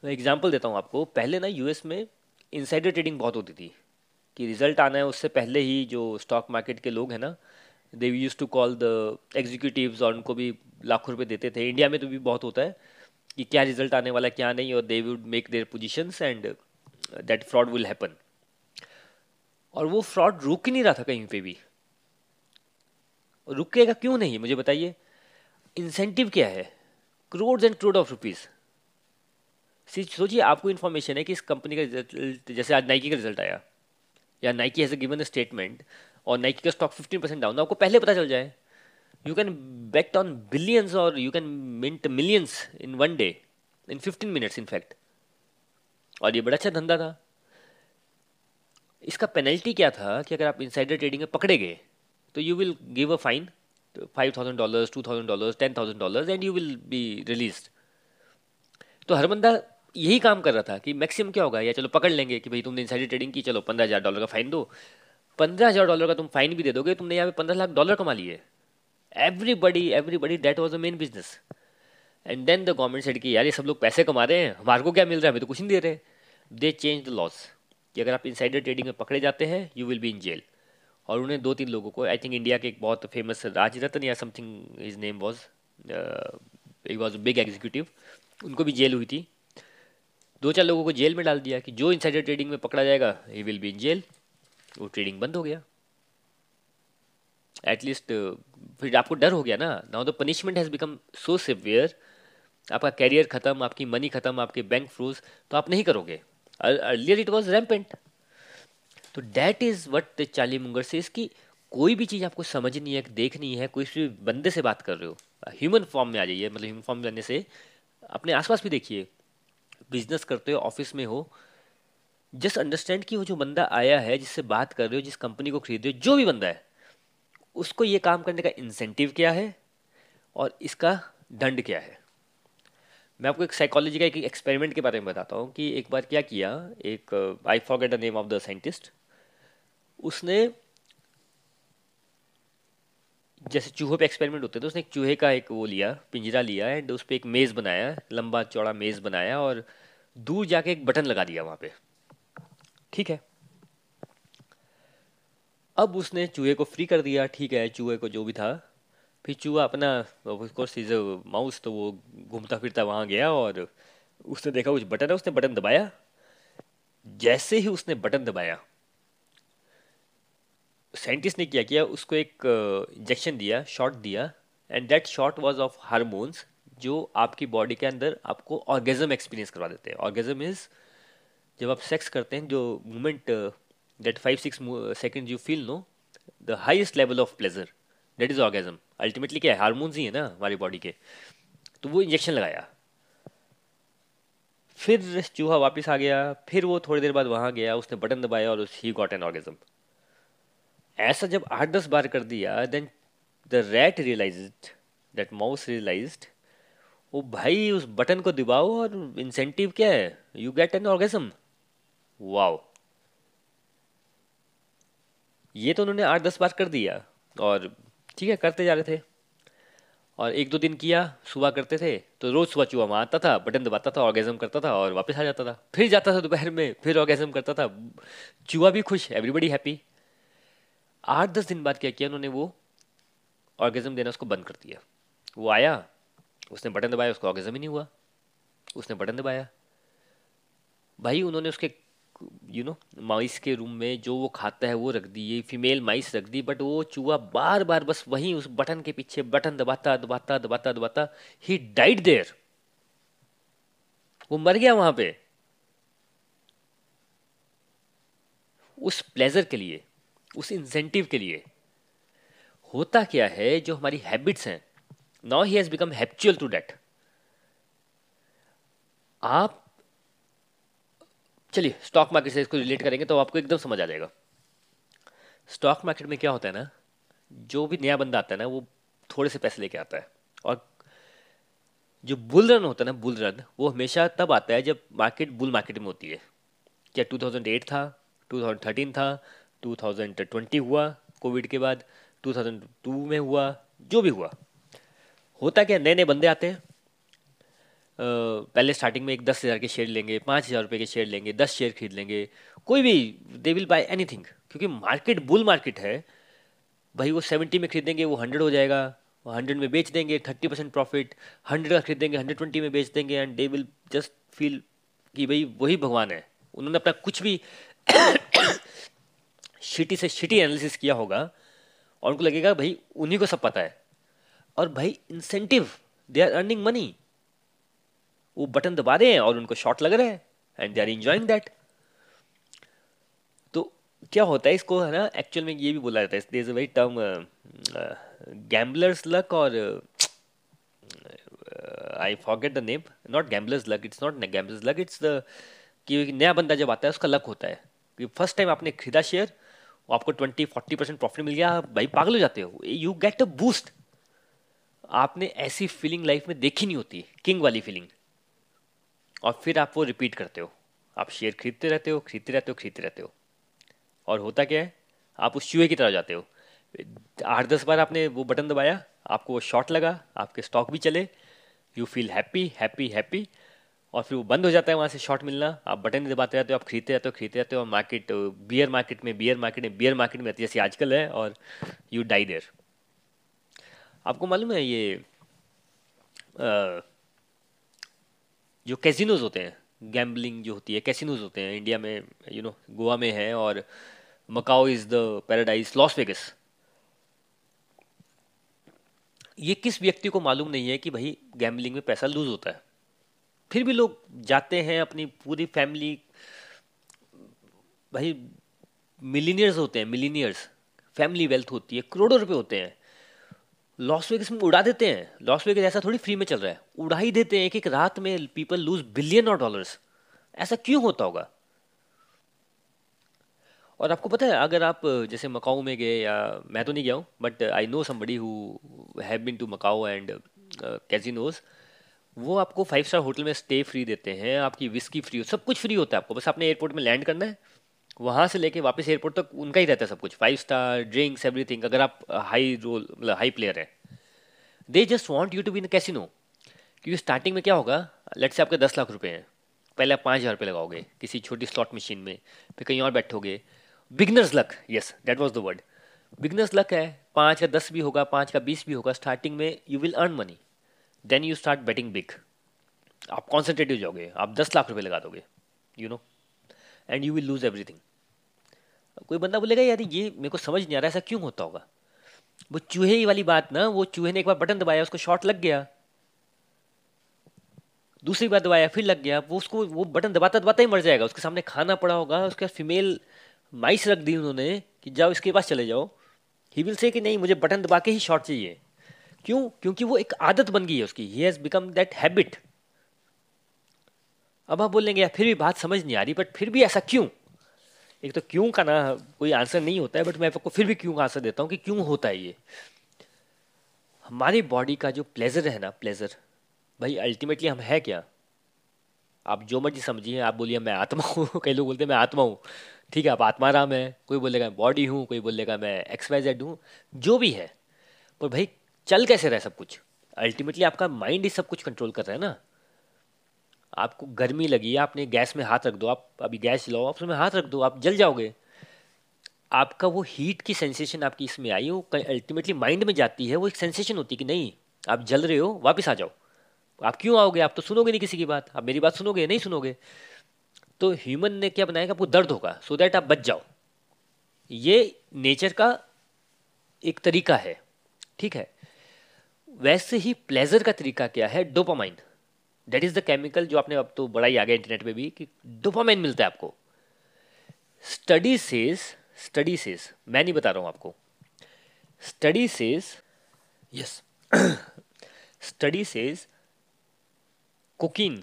मैं एग्ज़ाम्पल देता हूँ आपको। पहले ना यूएस में इनसाइडर ट्रेडिंग बहुत होती थी, कि रिज़ल्ट आना है उससे पहले ही जो स्टॉक मार्केट के लोग हैं ना they use to call the executives और उनको भी लाखों रुपए देते थे। इंडिया में तो भी बहुत होता है, कि क्या रिज़ल्ट आने वाला, क्या नहीं, और they would make their positions and that fraud will happen और वो फ्रॉड रुक ही नहीं रहा था कहीं पे भी। रुकेगा क्यों नहीं? मुझे बताइए। इंसेंटिव क्या है? Crore and crore of rupees सोचिए, आपको इन्फॉर्मेशन है कि इस कंपनी का जैसे आज नाइकी का रिज़ल्ट आया। या Nike has given a statement और नाइकी का स्टॉक फिफ्टीन परसेंट डाउन आपको पहले पता चल जाए। You can bet on billions और you can mint millions in one day in fifteen minutes in fact और ये बड़ा अच्छा धंधा था। इसका पेनल्टी क्या था कि अगर आप इनसाइडर ट्रेडिंग में पकड़े गए तो you will give a fine five thousand dollars two thousand dollars ten thousand dollars and you will be release तो हर बंदा यही काम कर रहा था कि मैक्सिमम क्या होगा? या चलो पकड़ लेंगे कि भाई तुमने इनसाइडर ट्रेडिंग की, चलो पंद्रह हज़ार डॉलर का फाइन दो। पंद्रह हज़ार डॉलर का तुम फाइन भी दे दोगे, तुमने यहाँ पे पंद्रह लाख डॉलर कमा लिए everybody everybody that was a main business and then the government said कि यार ये सब लोग पैसे कमा रहे हैं, हमारे को क्या मिल रहा है? हमें तो कुछ नहीं दे रहे। दे चेंज द लॉस कि अगर आप इनसाइडर ट्रेडिंग में पकड़े जाते हैं you will be in jail और उन्हें दो तीन लोगों को आई थिंक इंडिया के एक बहुत फ़ेमस राज रतन या something his name was he was big executive उनको भी जेल हुई थी। दो चार लोगों को जेल में डाल दिया कि जो इनसाइडर ट्रेडिंग में पकड़ा जाएगा he will be in jail वो ट्रेडिंग बंद हो गया। एटलीस्ट uh, फिर आपको डर हो गया ना? Now the punishment has become so severe आपका कैरियर खत्म आपकी मनी खत्म आपके बैंक फ्रोज तो आप नहीं करोगे। अर्लियर इट वॉज़ रैम्पेंट तो that is what the Charlie Munger से इसकी कोई भी चीज़ आपको समझनी है, देखनी है, कोई भी बंदे से बात कर रहे हो ह्यूमन फॉर्म में आ जाइए मतलब ह्यूमन फॉर्म में आने से अपने आसपास भी देखिए बिज़नेस करते हो ऑफ़िस में हो जस्ट अंडरस्टैंड कि वो जो बंदा आया है, जिससे बात कर रहे हो, जिस कंपनी को खरीद रहे हो, जो भी बंदा है, उसको ये काम करने का इंसेंटिव क्या है और इसका दंड क्या है? मैं आपको एक साइकोलॉजी का एक एक्सपेरिमेंट के बारे में बताता हूँ कि एक बार क्या किया, एक I forget the name of the scientist उसने, जैसे चूहों पे एक्सपेरिमेंट होते थे, उसने एक चूहे का एक वो लिया, पिंजरा लिया एंड उस पर एक मेज़ बनाया, लंबा चौड़ा मेज़ बनाया, और दूर जाके एक बटन लगा दिया वहाँ पे। ठीक है? अब उसने चूहे को फ्री कर दिया, ठीक है, चूहे को जो भी था। फिर चूहा अपना ऑफकोर्स इज़ माउस तो वो घूमता फिरता वहाँ गया, और उसने देखा कुछ बटन है, उसने बटन दबाया। जैसे ही उसने बटन दबाया साइंटिस्ट ने क्या, किया, उसको एक इंजेक्शन दिया शॉट दिया and that shot was of hormones जो आपकी बॉडी के अंदर आपको ऑर्गेजम एक्सपीरियंस करवा देते हैं। ऑर्गेजम इज़ जब आप सेक्स करते हैं, जो moment that five six second you feel know the highest level of pleasure that is orgasm ultimately क्या है? हारमोन्स ही है ना हमारी बॉडी के। तो वो इंजेक्शन लगाया। फिर चूहा वापस आ गया, फिर वो थोड़ी देर बाद वहाँ गया, उसने बटन दबाया और ही गॉट एन ऑर्गेजम ऐसा जब आठ दस बार कर दिया then the rat realise that mouse realise वो भाई, उस बटन को दबाओ और इंसेंटिव क्या है? You get an orgasm wow ये तो उन्होंने आठ दस बार कर दिया और ठीक है, करते जा रहे थे। और एक दो दिन किया, सुबह करते थे तो रोज सुबह चूहा मारता था बटन दबाता था ऑर्गेजम करता था और वापस आ जाता था। फिर जाता था दोपहर में, फिर ऑर्गेजम करता था। चूहा भी खुश एवरीबडी हैप्पी आठ दस दिन बाद क्या किया उन्होंने वो? ऑर्गेजम देना उसको बंद कर दिया। वो आया, उसने बटन दबाया, उसको ऑर्गेजम ही नहीं हुआ। उसने बटन दबाया। भाई, उन्होंने उसके यू नो माइस के रूम में जो वो खाता है वो रख दी, ये फीमेल माइस रख दी बट वो चूहा बार बार बस वहीं उस बटन के पीछे बटन दबाता दबाता दबाता दबाता ही डाइड देयर वो मर गया वहाँ पे। उस प्लेजर के लिए। उस इंसेंटिव के लिए। होता क्या है, जो हमारी हैबिट्स हैं now he has become habitual to date आप, चलिए स्टॉक मार्केट से इसको रिलेट करेंगे तो आपको एकदम समझ आ जाएगा। स्टॉक मार्केट में क्या होता है ना, जो भी नया बंदा आता है ना, वो थोड़े से पैसे लेके आता है। और जो बुल रन होता है ना बुल रन वो हमेशा तब आता है जब मार्केट बुल मार्केट में होती है। क्या 2008 था 2013 था 2020 हुआ कोविड के बाद 2002 में हुआ, जो भी हुआ। होता क्या नए नए बंदे आते हैं। पहले स्टार्टिंग में एक दस हज़ार के शेयर लेंगे, पाँच हज़ार रुपये के शेयर लेंगे, दस शेयर खरीद लेंगे। कोई भी दे विल बाय एनीथिंग क्योंकि मार्केट बुल मार्केट है। भाई, वो सेवेंटी में खरीदेंगे, वो हंड्रेड हो जाएगा। वो हंड्रेड में बेच देंगे थर्टी परसेंट प्रॉफिट हंड्रेड का खरीदेंगे हंड्रेड ट्वेंटी में बेच देंगे and they will just feel कि भाई, वही भगवान है। उन्होंने अपना कुछ भी शिटी से शिटी एनालिसिस किया होगा, और उनको लगेगा, भाई, उन्हीं को सब पता है। और भाई incentive they are earning money वो बटन दबा रहे हैं और उनको शॉट लग रहा है and they are enjoying that तो क्या होता है इसको, है ना? एक्चुअल में ये भी बोला जाता है वेरी टर्म गैम्बलर्स लक और I forget the name not gambler's luck it's not gambler's luck it's the कि नया बंदा जब आता है, उसका लक होता है। कि फ़र्स्ट टाइम आपने खरीदा शेयर आपको ट्वेंटी फोर्टी परसेंट प्रॉफिट मिल गया, भाई पागल हो जाते हो। यू गेट अ बूस्ट आपने ऐसी फीलिंग लाइफ में देखी नहीं होती किंग वाली फीलिंग और फिर आप वो रिपीट करते हो। आप शेयर खरीदते रहते हो, खरीदते रहते हो, खरीदते रहते हो। और होता क्या है, आप उस चूहे की तरह जाते हो। आठ, दस बार आपने वो बटन दबाया, आपको वो शॉट लगा, आपके स्टॉक भी चले। You feel happy happy happy और फिर वो बंद हो जाता है वहाँ से शॉट मिलना। आप बटन दबाते रहते हो आप खरीदते रहते हो खरीदते रहते हो मार्केट बियर मार्केट में बियर मार्केट में बियर मार्केट में रहती जैसे आजकल है और यू डाई देर आपको मालूम है ये आ, जो कैसीनोज होते हैं गैम्बलिंग जो होती है कैसीनोज होते हैं इंडिया में यू नो गोवा में है और Macau is the paradise Las Vegas ये किस व्यक्ति को मालूम नहीं है कि भाई गैम्बलिंग में पैसा लूज होता है? फिर भी लोग जाते हैं अपनी पूरी फैमिली, भाई, मिलीनियर्स होते हैं, मिलीनियर्स। फैमिली वेल्थ होती है, करोड़ों रुपए होते हैं। लॉस वेगस में उड़ा देते हैं। लॉस वेगस ऐसा थोड़ी फ्री में चल रहा है। उड़ा ही देते हैं एक एक रात में people lose billion of dollars ऐसा क्यों होता होगा? और आपको पता है, अगर आप, जैसे मकाऊ में गए या, मैं तो नहीं गया हूँ but I know somebody who have been to Macau and casinos वो आपको फाइव स्टार होटल में स्टे फ्री देते हैं, आपकी विस्की फ्री हो, सब कुछ फ्री होता है आपको, बस आपने एयरपोर्ट में लैंड करना है, वहाँ से लेके वापस एयरपोर्ट तक उनका ही रहता है सब कुछ फाइव स्टार ड्रिंक्स एवरीथिंग अगर आप हाई रोल मतलब हाई प्लेयर है। They just want you to be in casino क्योंकि स्टार्टिंग में क्या होगा लेट से आपके दस लाख रुपए हैं, पहले आप पाँच हज़ार रुपये लगाओगे किसी छोटी स्लॉट मशीन में, फिर कहीं और बैठोगे। Beginner's luck yes that was the word beginner's luck है, पाँच का दस भी होगा, पाँच का बीस भी होगा स्टार्टिंग में you will earn money then you start betting big आप कॉन्सेंट्रेटिव जाओगे, आप दस लाख रुपये लगा दोगे you know and you will lose everything कोई बंदा बोलेगा, यार, ये मेरे को समझ नहीं आ रहा, ऐसा क्यों होता होगा? वो चूहे ही वाली बात ना, वो चूहे ने एक बार बटन दबाया, उसको शॉट लग गया। दूसरी बार दबाया, फिर लग गया, वो उसको, वो बटन दबाता दबाता ही मर जाएगा। उसके सामने खाना पड़ा होगा, उसके बाद फीमेल माइस रख दी उन्होंने कि जाओ, इसके पास चले जाओ। ही विल से कि नहीं, मुझे बटन दबा के ही शॉट चाहिए। क्यों? क्योंकि वो एक आदत बन गई है उसकी। He has become that habit अब आप बोलेंगे फिर भी बात समझ नहीं आ रही बट फिर भी ऐसा क्यों? एक तो क्यों का ना कोई आंसर नहीं होता है बट मैं आपको फिर भी क्यों का आंसर देता हूँ कि क्यों होता है ये? हमारी बॉडी का जो प्लेजर है ना प्लेजर भाई अल्टीमेटली हम है क्या? आप जो मर्ज़ी समझिए, आप बोलिए, मैं आत्मा हूँ। कई लोग बोलते हैं, मैं आत्मा हूँ। ठीक है, आप आत्मा राम है, कोई बोलेगा, मैं बॉडी हूँ, कोई बोलेगा, मैं एक्स वाई जेड हूँ। जो भी है। पर भाई चल कैसे रहे सब कुछ? अल्टीमेटली आपका माइंड ही सब कुछ कंट्रोल कर रहा है ना। आपको गर्मी लगी, आपने गैस में हाथ रख दो, आप अभी गैस चलाओ आप उसमें हाथ रख दो, आप जल जाओगे। आपका वो हीट की सेंसेशन आपकी इसमें आई, वो अल्टीमेटली माइंड में जाती है, वो एक सेंसेशन होती है कि नहीं, आप जल रहे हो, वापस आ जाओ। आप क्यों आओगे? आप तो सुनोगे नहीं किसी की बात, आप मेरी बात सुनोगे नहीं सुनोगे? तो ह्यूमन ने क्या बनाया कि आपको दर्द होगा सो दैट आप बच जाओ। ये नेचर का एक तरीका है, ठीक है? वैसे ही प्लेजर का तरीका क्या है? Dopamine that is the chemical जो आपने अब तो बड़ा ही आ गया इंटरनेट पे भी कि डोपामाइन मिलता है आपको। स्टडी सेज स्टडी सेज मैं नहीं बता रहा हूँ आपको। Study says yes study says cooking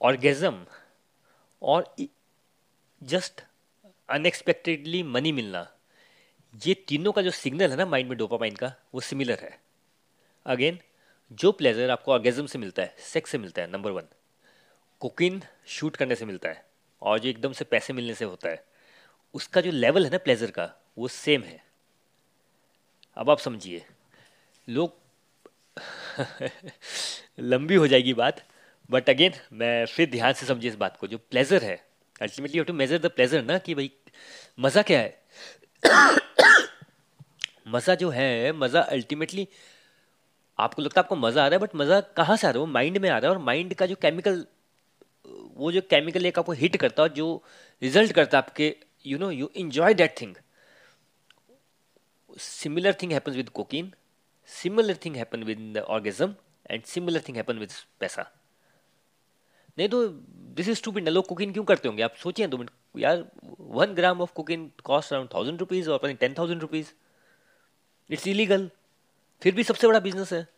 orgasm और जस्ट अनएक्सपेक्टेडली मनी मिलना। ये तीनों का जो सिग्नल है ना माइंड में डोपामाइन का, वो सिमिलर है। अगेन जो प्लेजर आपको ऑर्गेजम से मिलता है सेक्स से मिलता है नंबर वन कुकिंग शूट करने से मिलता है, और जो एकदम से पैसे मिलने से होता है, उसका जो लेवल है ना प्लेजर का, वो सेम है। अब आप समझिए, लोग लंबी हो जाएगी बात बट अगेन मैं फिर ध्यान से समझिए इस बात को, जो प्लेजर है ultimately to measure the pleasure ना कि भाई मज़ा क्या है? मज़ा जो है, मज़ा अल्टीमेटली आपको लगता है आपको मज़ा आ रहा है बट मज़ा कहाँ से आ रहा है? वो माइंड में आ रहा है और माइंड का जो केमिकल वो जो केमिकल एक आपको हिट करता है जो रिज़ल्ट करता है आपके you know you enjoy that thing similar thing happens with cocaine similar thing happen with orgasm and similar thing happen with पैसा. नहीं तो दिस इज़ टू बी लोग कुकिंग क्यों करते होंगे? आप सोचिए दो मिनट, यार one gram of cooking cost around thousand rupees और ten thousand rupees it's illegal फिर भी सबसे बड़ा बिज़नेस है।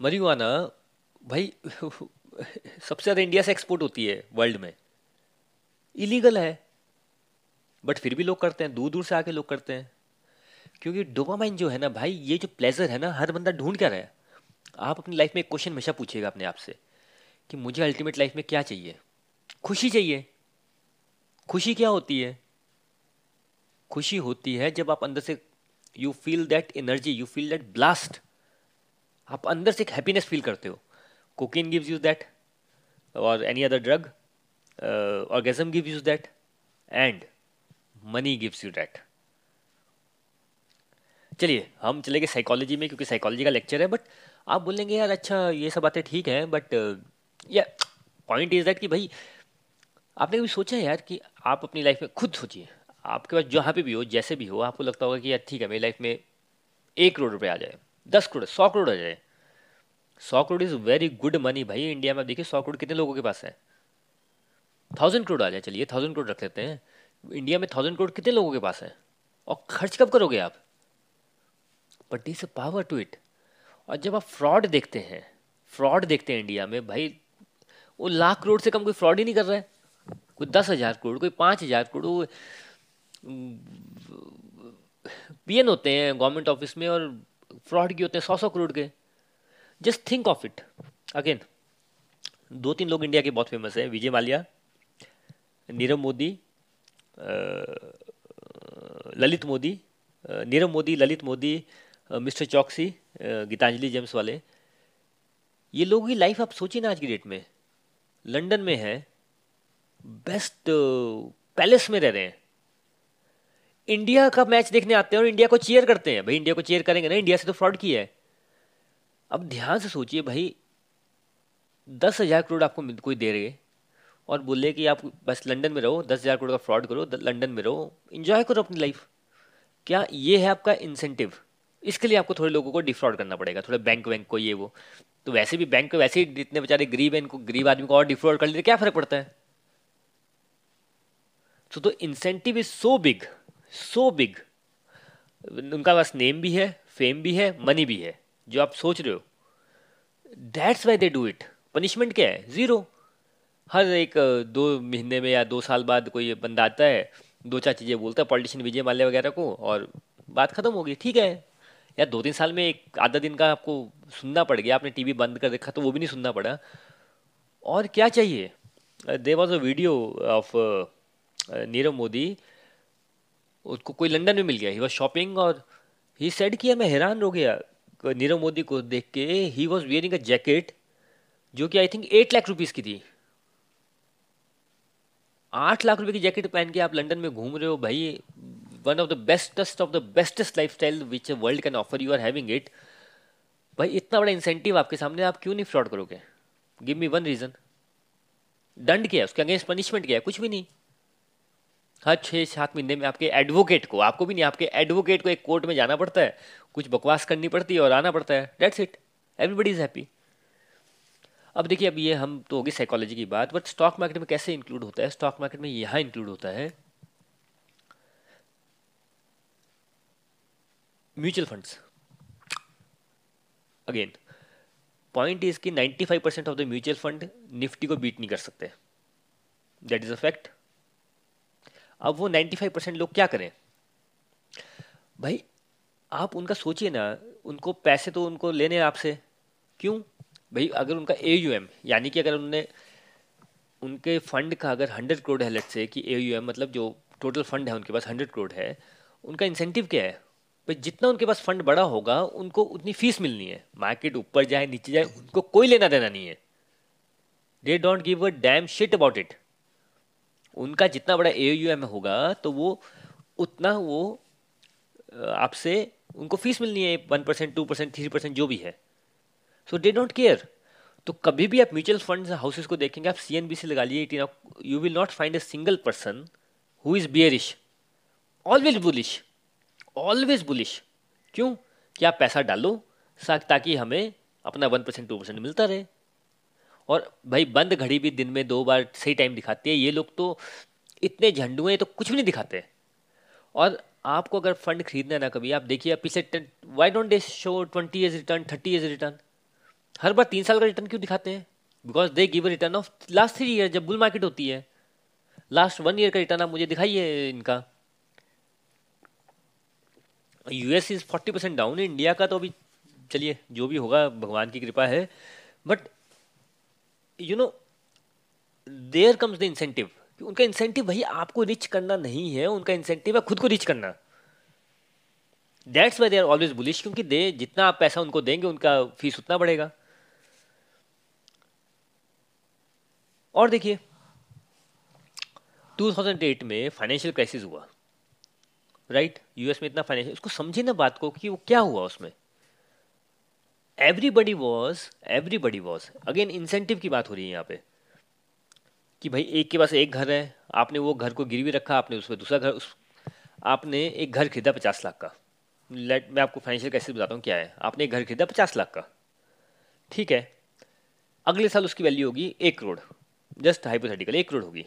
मरीवाना भाई, सबसे ज़्यादा इंडिया से एक्सपोर्ट होती है वर्ल्ड में। इलीगल है। बट फिर भी लोग करते हैं दूर दूर से आके लोग करते हैं। क्योंकि डोपामाइन जो है ना भाई, ये जो प्लेजर है ना, हर बंदा ढूंढ क्या रहा है? आप अपनी लाइफ में एक क्वेश्चन हमेशा पूछिएगा अपने आप से कि मुझे अल्टीमेट लाइफ में क्या चाहिए? खुशी चाहिए। खुशी क्या होती है? खुशी होती है जब आप अंदर से you feel that energy you feel that blast आप अंदर से एक हैप्पीनेस फील करते हो। कोकिन गिव्स यू दैट और any other drug orgasm gives you that and money gives you that चलिए, हम चलेंगे साइकोलॉजी में, क्योंकि साइकोलॉजी का लेक्चर है बट आप बोलेंगे, यार अच्छा ये सब बातें ठीक है बट या पॉइंट इज़ दैट कि भाई, आपने कभी सोचा है यार कि आप अपनी लाइफ में खुद सोचिए? आपके पास जहाँ पे भी हो, जैसे भी हो, आपको लगता होगा कि यार ठीक है, मेरी लाइफ में एक करोड़ रुपये आ जाए, दस करोड़ सौ करोड़ आ जाए। सौ crore is very good money भाई इंडिया में देखिए, सौ करोड़ कितने लोगों के पास है? थाउज़ेंड करोड़ आ जाए, चलिए थाउज़ेंड करोड़ रख लेते हैं। इंडिया में थाउज़ेंड करोड़ कितने लोगों के पास है? और खर्च कब करोगे आप? But is a power to it और जब आप फ्रॉड देखते हैं फ्रॉड देखते हैं इंडिया में, भाई, वो लाख करोड़ से कम कोई फ्रॉड ही नहीं कर रहा है। कोई दस हज़ार करोड़ कोई पाँच हज़ार करोड़ पीएन होते हैं गवर्नमेंट ऑफ़िस में और फ्रॉड की होते हैं, सौ सौ करोड़ के। Just think of it again दो तीन लोग इंडिया के बहुत फ़ेमस हैं, विजय माल्या, नीरव मोदी ललित मोदी नीरव मोदी, ललित मोदी मिस्टर चौकसी गीतांजलि जेम्स वाले। ये लोगों की लाइफ आप सोचिए ना आज की डेट में। लंदन में है बेस्ट पैलेस में रह रहे हैं। इंडिया का मैच देखने आते हैं और इंडिया को चेयर करते हैं। भाई इंडिया को चेयर करेंगे ना इंडिया से तो फ्रॉड किया है। अब ध्यान से सोचिए भाई, दस हज़ार करोड़ आपको कोई दे रहे और बोले कि आप बस लंदन में रहो, दस हज़ार करोड़ का फ्रॉड करो लंदन में रहो इंजॉय करो अपनी लाइफ क्या ये है आपका इंसेंटिव इसके लिए आपको थोड़े लोगों को डिफ्रॉड करना पड़ेगा, थोड़े बैंक वैंक को, ये वो। तो वैसे भी बैंक वैसे ही जितने बेचारे गरीब हैं, इनको गरीब आदमी को और डिफ्रॉड कर लेते क्या फ़र्क पड़ता है? तो तो incentive is so big so big उनका पास नेम भी है फेम भी है मनी भी है, जो आप सोच रहे हो। That's why they do it punishment क्या है? ज़ीरो हर एक दो महीने में या दो साल बाद कोई बंदा आता है, दो चार चीज़ें बोलता है पॉलिटिशियन विजय माल्या वगैरह को, और बात ख़त्म होगी ठीक है। या दो तीन साल में एक आधा दिन का आपको सुनना पड़ गया, आपने टीवी बंद कर देखा तो वो भी नहीं सुनना पड़ा। और क्या चाहिए? There was a video of Nirav Modi उसको कोई लंदन में मिल गया। ही वॉज़ शॉपिंग और ही सेड किया मैं हैरान हो गया। नीरव मोदी को देख के he was wearing a jacket जो कि I think eight lakh rupees की थी। आठ लाख रुपए की जैकेट पहन के आप लंदन में घूम रहे हो भाई। One of the bestest of the bestest lifestyle which world can offer you are having it भाई, इतना बड़ा इंसेंटिव आपके सामने, आप क्यों नहीं फ्रॉड करोगे? गिव मी वन रीजन दंड क्या है उसके अगेंस्ट पनिशमेंट क्या है कुछ भी नहीं। हर छः सात महीने में आपके एडवोकेट को, आपको भी नहीं, आपके एडवोकेट को एक कोर्ट में जाना पड़ता है। कुछ बकवास करनी पड़ती है और आना पड़ता है। That's it everybody is happy अब देखिए, अब ये हम तो होगी साइकोलॉजी की बात बट स्टॉक मार्केट में कैसे इंक्लूड होता है? स्टॉक मार्केट में यहाँ इंक्लूड होता है mutual funds again point is कि 95 percent of the mutual fund Nifty को बीट नहीं कर सकते। दैट इज़ अ फैक्ट अब वो 95 परसेंट लोग क्या करें? भाई, आप उनका सोचिए ना, उनको पैसे तो उनको लेने आपसे। क्यों? भाई, अगर उनका ए यू एम यानी कि अगर उन्होंने उनके फंड का अगर हंड्रेड करोड़ है लेट से कि ए यू एम मतलब जो टोटल फंड है उनके पास हंड्रेड करोड़ है, उनका इंसेंटिव क्या है? भाई, जितना उनके पास फंड बड़ा होगा, उनको उतनी फ़ीस मिलनी है। मार्केट ऊपर जाए, नीचे जाए, उनको कोई लेना देना नहीं है। They don't give a damn shit about it उनका जितना बड़ा ए होगा तो वो उतना वो आपसे उनको फ़ीस मिलनी है one percent two percent three percent जो भी है। सो दे डोंट केयर तो कभी भी आप म्यूचुअल फंड हाउसेस को देखेंगे, आप सी एन बी से लगा लिए you will not find a single person who is bearish always bullish always bullish क्यों? कि आप पैसा डालो ताकि हमें अपना वन परसेंट टू परसेंट मिलता रहे। और भाई बंद घड़ी भी दिन में दो बार सही टाइम दिखाती है। ये लोग तो इतने झंडू हैं तो कुछ भी नहीं दिखाते। और आपको अगर फंड खरीदना है ना कभी, आप देखिए पिछले why don't they show twenty years return thirty years return हर बार तीन साल का रिटर्न क्यों दिखाते हैं? Because they give return of last three year जब बुल मार्केट होती है। लास्ट वन ईयर का रिटर्न आप मुझे दिखाइए इनका। US is forty percent down India का तो अभी, चलिए, जो भी होगा, भगवान की कृपा है। But you know there comes the incentive उनका इंसेंटिव भाई आपको रिच करना नहीं है, उनका इंसेंटिव है खुद को रिच करना। That's why they are always bullish क्योंकि दे जितना आप पैसा उनको देंगे, उनका फ़ीस उतना बढ़ेगा। और देखिए 2008 में फाइनेंशियल क्राइसिस हुआ। Right right? यूएस में इतना फाइनेंशियल उसको समझे ना बात को कि वो क्या हुआ उसमें। Everybody was everybody was again incentive की बात हो रही है यहाँ पे कि भाई एक के पास एक घर है, आपने वो घर को गिरवी रखा, आपने उसमें दूसरा घर, उस, आपने एक घर खरीदा पचास लाख का। लेट मैं आपको फाइनेंशियल कैसे बताता हूँ क्या है। आपने एक घर खरीदा पचास लाख का। ठीक है। अगले साल उसकी वैल्यू होगी एक करोड़ जस्ट हाइपोथेटिकल एक करोड़ होगी।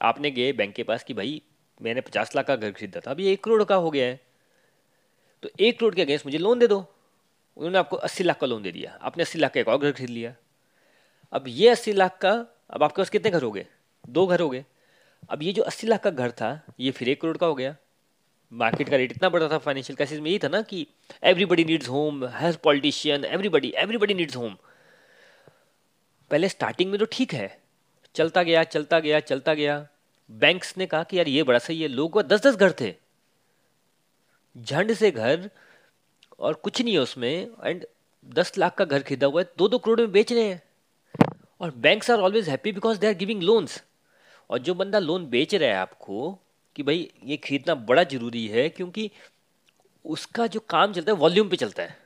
आपने गए बैंक के पास कि भाई, मैंने पचास लाख का घर खरीदा था अभी एक करोड़ का हो गया है। तो एक करोड़ के अगेंस्ट मुझे लोन दे दो। उन्होंने आपको अस्सी लाख का लोन दे दिया। आपने अस्सी लाख का एक और घर खरीद लिया। अब ये अस्सी लाख का, अब आपके पास कितने घर हो गए? दो घर हो गए। अब ये जो अस्सी लाख का घर था, ये फिर एक करोड़ का हो गया। मार्केट का रेट इतना बड़ा था फाइनेंशियल क्राइसिस में यही था ना कि एवरीबडी नीड्स होम हर politician everybody everybody needs home पहले स्टार्टिंग में तो ठीक है। चलता गया चलता गया चलता गया। बैंक्स ने कहा कि यार ये बड़ा सही है। लोगों दस दस घर थे। झंड से घर और कुछ नहीं है उसमें एंड दस लाख का घर खरीदा हुआ है, दो दो करोड़ में बेच रहे हैं। और banks are always happy because they are giving loans और जो बंदा लोन बेच रहा है आपको, कि भाई ये खरीदना बड़ा ज़रूरी है, क्योंकि उसका जो काम चलता है वॉल्यूम पे चलता है।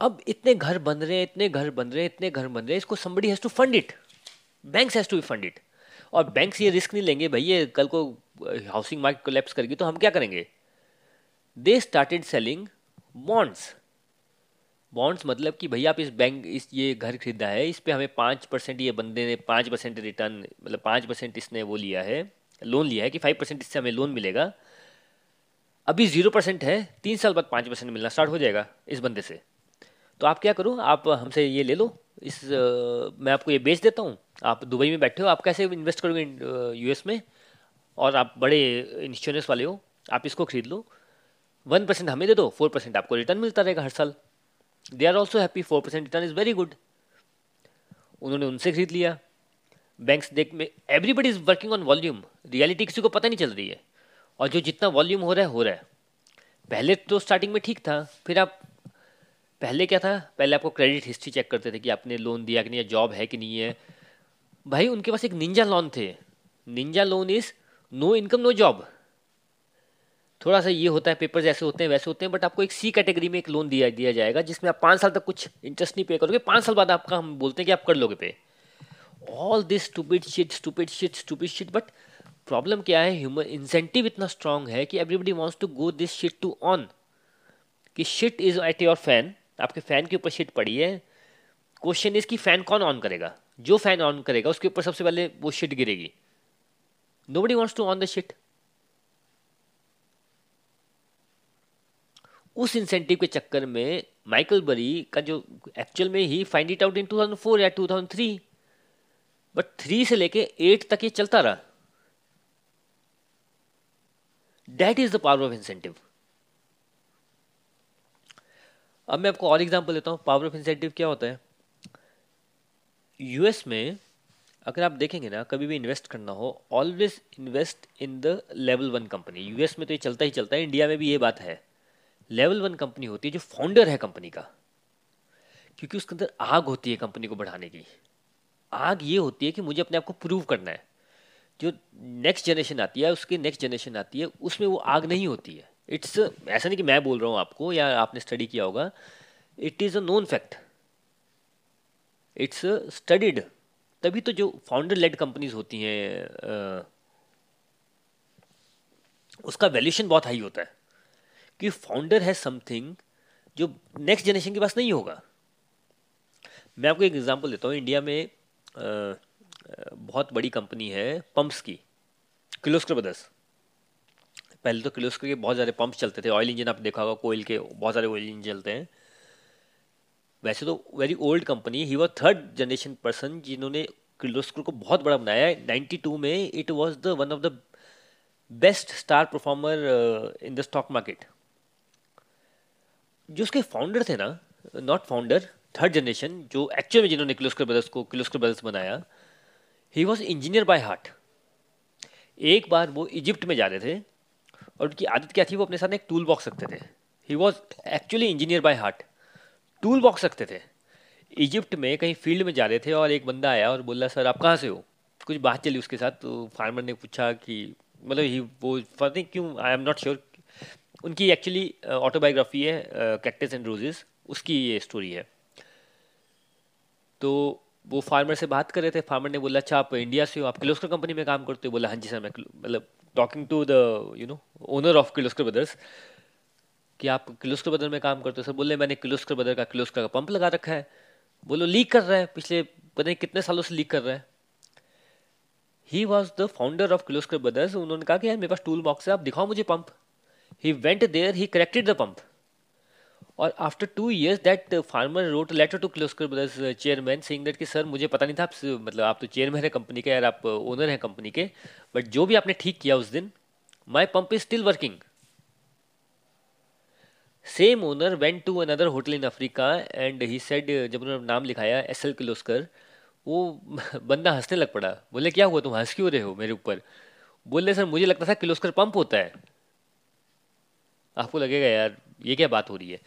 अब इतने घर बन रहे हैं, इतने घर बन रहे हैं, इतने घर बन रहे हैं, इसको somebody has to fund it banks has to be fund it और बैंक्स ये रिस्क नहीं लेंगे, भाई ये कल को हाउसिंग मार्केट कोलैप्स करेगी तो हम क्या करेंगे? They started selling bonds bonds मतलब कि भैया आप इस बैंक इस ये घर खरीदा है इस पे हमें पाँच परसेंट ये बंदे ने पाँच परसेंट रिटर्न मतलब पाँच परसेंट इसने वो लिया है लोन लिया है कि फाइव परसेंट इससे हमें लोन मिलेगा। अभी ज़ीरो परसेंट है तीन साल बाद पाँच परसेंट मिलना स्टार्ट हो जाएगा इस बंदे से। तो आप क्या करो आप हमसे ये ले लो इस आ, मैं आपको ये बेच देता हूँ। आप दुबई में बैठे हो आप कैसे इन्वेस्ट करोगे यूएस में? और आप बड़े इंश्योरेंस वाले हो आप इसको खरीद लो। वन परसेंट हमें दे दो, फोर परसेंट आपको रिटर्न मिलता रहेगा हर साल। They are also happy four percent return is very good उन्होंने उनसे खरीद लिया। बैंक्स देख में everybody is working on volume reality किसी को पता नहीं चल रही है। और जो जितना वॉल्यूम हो रहा है, हो रहा है। पहले तो स्टार्टिंग में ठीक था, फिर आप, पहले क्या था? पहले आपको क्रेडिट हिस्ट्री चेक करते थे कि आपने लोन दिया कि नहीं जॉब है कि नहीं है। भाई, उनके पास एक निंजा लोन थे। Ninja loan is no income no job थोड़ा सा ये होता है पेपर ऐसे होते हैं, वैसे होते हैं बट आपको एक सी कैटेगरी में एक लोन दिया दिया जाएगा, जिसमें आप पाँच साल तक कुछ इंटरेस्ट नहीं पे करोगे। पाँच साल बाद आपका हम बोलते हैं कि आप कर लोगे पे all this stupid shit stupid shit stupid shit but problem क्या है ह्यूमन इंसेंटिव इतना स्ट्रांग है कि everybody wants to go this shit to on कि shit is at your fan आपके फ़ैन के ऊपर शिट पड़ी है। क्वेश्चन इज़ कि फ़ैन कौन ऑन करेगा? जो फ़ैन ऑन करेगा, उसके ऊपर सबसे पहले वो शिट गिरेगी। Nobody wants to on the shit उस इंसेंटिव के चक्कर में माइकल बरी का जो एक्चुअल में ही फाइंड इट आउट इन 2004 या 2003 बट थ्री से लेके एट तक ये चलता रहा। That is the power of incentive अब मैं आपको और एग्जांपल देता हूँ पावर ऑफ़ इंसेंटिव क्या होता है? यूएस में अगर आप देखेंगे ना, कभी भी इन्वेस्ट करना हो always invest in the level one company US में तो ये चलता ही चलता है इंडिया में भी ये बात है। लेवल वन कंपनी होती है जो फाउंडर है कंपनी का। क्योंकि उसके अंदर आग होती है कंपनी को बढ़ाने की। आग ये होती है कि मुझे अपने आप को प्रूव करना है। जो नेक्स्ट जनरेशन आती है, उसकी नेक्स्ट जनरेशन आती है, उसमें वो आग नहीं होती है। इट्स ऐसा नहीं कि मैं बोल रहा हूँ आपको या आपने स्टडी किया होगा। It is a known fact it's studied तभी तो जो फाउंडर लेड कंपनीज़ होती हैं उसका वैल्यूशन बहुत हाई होता है। कि फाउंडर है समथिंग जो नेक्स्ट जनरेशन के पास नहीं होगा। मैं आपको एक एग्जांपल देता हूँ इंडिया में आ, बहुत बड़ी कंपनी है पंप्स की किलोस्कर ब्रदर्स पहले तो किलोस्कर के बहुत सारे पंप्स चलते थे ऑयल इंजन आप देखा होगा कोयल के बहुत सारे ऑयल इंजन चलते हैं। वैसे तो very old company he was third generation person जिन्होंने किलोस्कर को बहुत बड़ा बनाया है। नाइन्टी टू में it was the one of the best star performer in the stock market जो उसके फाउंडर थे ना नॉट फाउंडर थर्ड जनरेशन जो एक्चुअल में जिन्होंने किलोस्कर ब्रदर्स को किलोस्कर ब्रदर्स बनाया he was engineer by heart एक बार वो इजिप्ट में जा रहे थे, और उनकी आदत क्या थी, वो अपने साथ एक टूल बॉक्स रखते थे. He was actually engineer by heart toolbox रखते थे. इजिप्ट में कहीं फ़ील्ड में जा रहे थे, और एक बंदा आया और बोला, सर, आप कहाँ से हो? कुछ बात चली उसके साथ तो फार्मर ने पूछा कि मतलब ही वो फ़र्स्ट क्यों आई एम नॉट श्योर उनकी एक्चुअली ऑटोबायोग्राफी है कैक्टस एंड रोजेस उसकी ये स्टोरी है। तो वो फार्मर से बात कर रहे थे। फार्मर ने बोला अच्छा आप इंडिया से हो, आप किलोस्कर कंपनी में काम करते हो? बोला हाँ जी सर, मैं मतलब talking to the you know owner of Kirloskar brothers कि आप किलोस्कर ब्रदर में काम करते हो? सर बोले, मैंने किलोस्कर ब्रदर का किलोस्कर का पंप लगा रखा है। बोलो, लीक कर रहा है? पिछले पता नहीं कितने सालों से लीक कर रहा है। He was the founder of Kirloskar brothers उन्होंने कहा कि, यार, मेरे पास टूल बॉक्स है, आप दिखाओ मुझे pump He went there, he corrected the pump. और after two years that farmer wrote letter to Kirloskar brothers chairman saying that कि सर मुझे पता नहीं था आप मतलब आप तो चेयरमैन है कंपनी के यार आप ओनर हैं कंपनी के बट जो भी आपने ठीक किया उस दिन my pump is still working same owner went to another hotel in Africa and he said जब उन्होंने नाम लिखाया एस एल किलोस्कर वो बंदा हंसने लग पड़ा। बोले क्या हुआ तुम? हंस क्यों रहे हो मेरे ऊपर? बोले सर मुझे लगता था किलोस्कर पंप होता है। आपको लगेगा, यार, ये क्या बात हो रही है?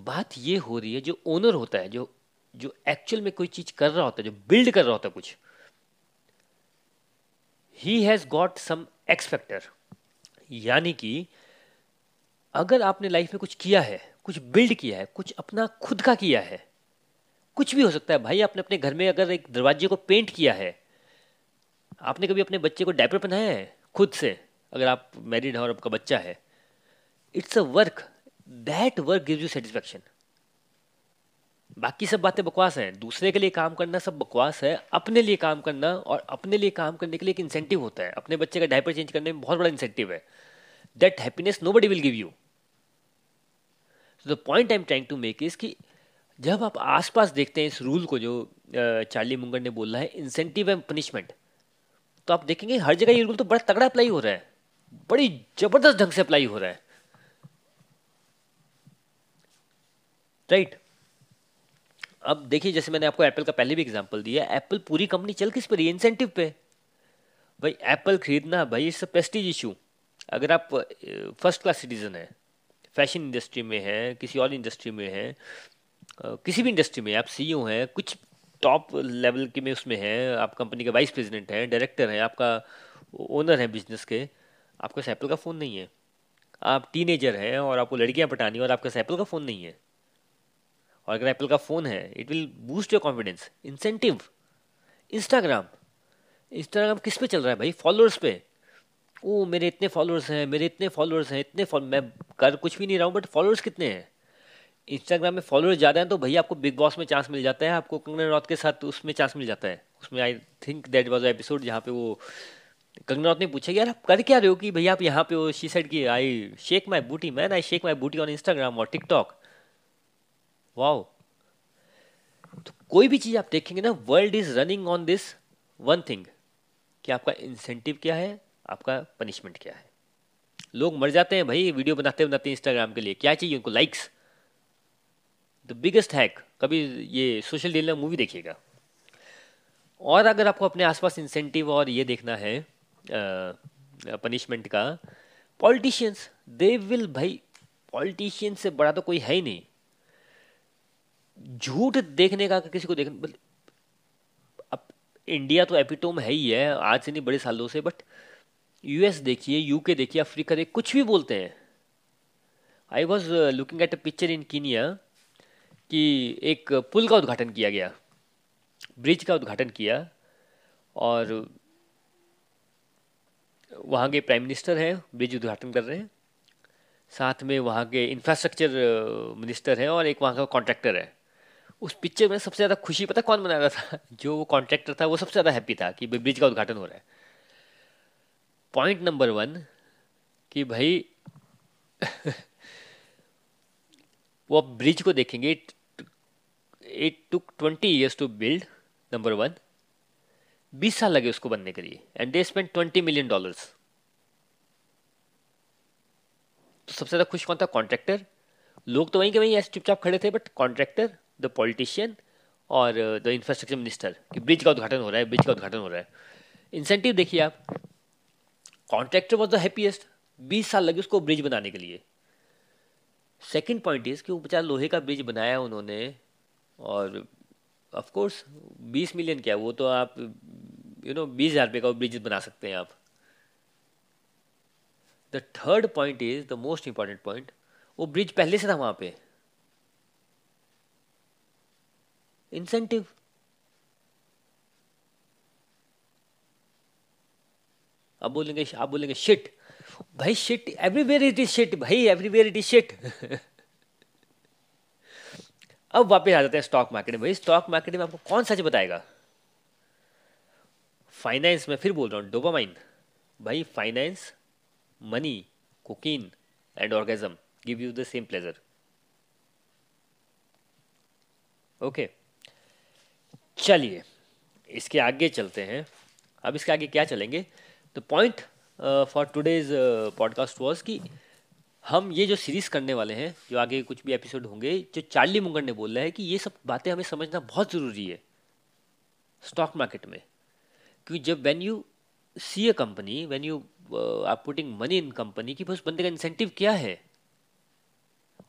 बात ये हो रही है, जो ओनर होता है, जो जो एक्चुअल में कोई चीज़ कर रहा होता है, जो बिल्ड कर रहा होता है कुछ he has got some X factor यानी कि अगर आपने लाइफ में कुछ किया है, कुछ बिल्ड किया है, कुछ अपना खुद का किया है, कुछ भी हो सकता है, भाई आपने अपने घर में अगर एक दरवाजे को पेंट किया है, आपने कभी अपने बच्चे को डायपर पहनाया है, खुद से, अगर आप मैरिड हैं और आपका बच्चा है it's a work that work gives you satisfaction बाकी सब बातें बकवास हैं। दूसरे के लिए काम करना सब बकवास है। अपने लिए काम करना और अपने लिए काम करने के लिए एक इंसेंटिव होता है। अपने बच्चे का डायपर चेंज करने में बहुत बड़ा इंसेंटिव है। That happiness nobody will give you the point I am trying to make is कि जब आप आसपास देखते हैं इस रूल को जो चार्ली मुंगर ने बोला है इंसेंटिव एंड पनिशमेंट तो आप देखेंगे हर जगह ये रूल तो बड़ा तगड़ा अप्लाई हो रहा है। बड़ी ज़बरदस्त ढंग से अप्लाई हो रहा है। राइट? अब देखिए, जैसे मैंने आपको एप्पल का पहले भी एग्जांपल दिया एप्पल पूरी कंपनी चल किस पर इंसेंटिव पे। भाई एप्पल खरीदना, भाई इट्स प्रेस्टीज इशू अगर आप फ़र्स्ट क्लास सिटीजन है फ़ैशन इंडस्ट्री में है, किसी और इंडस्ट्री में है किसी भी इंडस्ट्री में, आप सी हैं, कुछ टॉप लेवल के में उसमें हैं, आप कंपनी के वाइस प्रेसिडेंट हैं डायरेक्टर हैं, आपका ओनर है बिज़नेस के, आपके पास एप्पल का फ़ोन नहीं है। आप टीनेजर हैं और आपको लड़कियाँ पटानी और आपके पास एप्पल का फ़ोन नहीं है। और अगर एप्पल का फ़ोन है it will boost your confidence incentive Instagram Instagram किस पे चल रहा है भाई? फॉलोअर्स पे. ओ, मेरे इतने फॉलोअर्स हैं, मेरे इतने फॉलोअर्स हैं, इतने मैं कर कुछ भी नहीं रहा हूँ बट फॉलोअर्स कितने हैं? इंस्टाग्राम में फॉलोअर्स ज़्यादा हैं तो भैया आपको बिग बॉस में चांस मिल जाता है, आपको कंगना रनौत के साथ उसमें चांस मिल जाता है। उसमें I think that was episode जहाँ पे वो कंगना रनौत ने पूछा, यार, आप कर क्या रहे हो कि भैया आप यहाँ पे हो? शी साइड की आई शेक माई बूटी man I shake my booty on Instagram और टिकटॉक वाओ तो कोई भी चीज़ आप देखेंगे ना world is running on this one thing कि आपका इंसेंटिव क्या है, आपका पनिशमेंट क्या है. लोग मर जाते हैं भाई वीडियो बनाते बनाते इंस्टाग्राम के लिए. क्या चाहिए उनको? लाइक्स द बिगेस्ट हैक कभी ये सोशल डिलेमा मूवी देखिएगा. और अगर आपको अपने आसपास इंसेंटिव और ये देखना है पनिशमेंट का पॉलिटिशियंस दे विल भाई पॉलिटिशियन से बड़ा तो कोई है ही नहीं. झूठ देखने का किसी को देख अब इंडिया तो एपिटोम है ही है, आज से नहीं, बड़े सालों से बट यूएस देखिए यूके देखिए अफ्रीका देखिए, कुछ भी बोलते हैं। I was looking at a picture in Kenya कि एक पुल का उद्घाटन किया गया ब्रिज का उद्घाटन किया, और वहाँ के प्राइम मिनिस्टर हैं ब्रिज उद्घाटन कर रहे हैं। साथ में वहाँ के इंफ्रास्ट्रक्चर मिनिस्टर हैं और एक वहाँ का कॉन्ट्रैक्टर है। उस पिक्चर में सबसे ज़्यादा खुशी पता कौन मना रहा था? जो वो कॉन्ट्रैक्टर था, वो सबसे ज़्यादा हैप्पी था कि ब्रिज का उद्घाटन हो रहा है। पॉइंट नंबर वन कि भाई वो ब्रिज को देखेंगे it took twenty years to build number one बीस साल लगे उसको बनने के लिए and they spend twenty million dollars तो सबसे ज़्यादा खुश कौन था? कॉन्ट्रैक्टर लोग तो वहीं के वहीं ऐसे चुपचाप खड़े थे बट कॉन्ट्रैक्टर द पॉलिटिशियन और द इंफ्रास्ट्रक्चर मिनिस्टर कि ब्रिज का उद्घाटन हो रहा है ब्रिज का उद्घाटन हो रहा है। इंसेंटिव देखिए आप कॉन्ट्रैक्टर वॉज़ द हैप्पीएस्ट बीस साल लगे उसको ब्रिज बनाने के लिए। सेकेंड पॉइंट इज़ कि वो बेचारा लोहे का ब्रिज बनाया उन्होंने और ऑफ़ कोर्स बीस मिलियन क्या, वो तो आप यू नो बीस हज़ार रुपये का ब्रिज बना सकते हैं आप। The third point is the most important point वो ब्रिज पहले से था वहाँ पे। इंसेंटिव अब बोलेंगे, आप बोलेंगे शिट भाई shit everywhere it is shit भाई एवरीवेयर इट इज़ शिट अब वापस आ जाते हैं स्टॉक मार्केट में। भाई स्टॉक मार्केट में आपको कौन सच बताएगा? फाइनेंस में फिर बोल रहा हूँ डोपामाइन भाई finance money cooking and orgasm give you the same pleasure okay चलिए, इसके आगे चलते हैं। अब इसके आगे क्या चलेंगे? The point for today's podcast was कि हम ये जो सीरीज़ करने वाले हैं, जो आगे कुछ भी एपिसोड होंगे, जो चार्ली मुंगर ने बोला है कि ये सब बातें हमें समझना बहुत ज़रूरी है स्टॉक मार्केट में। क्योंकि जब when you see a company when you आप पुटिंग मनी इन कंपनी कि उस बंदे का इंसेंटिव क्या है?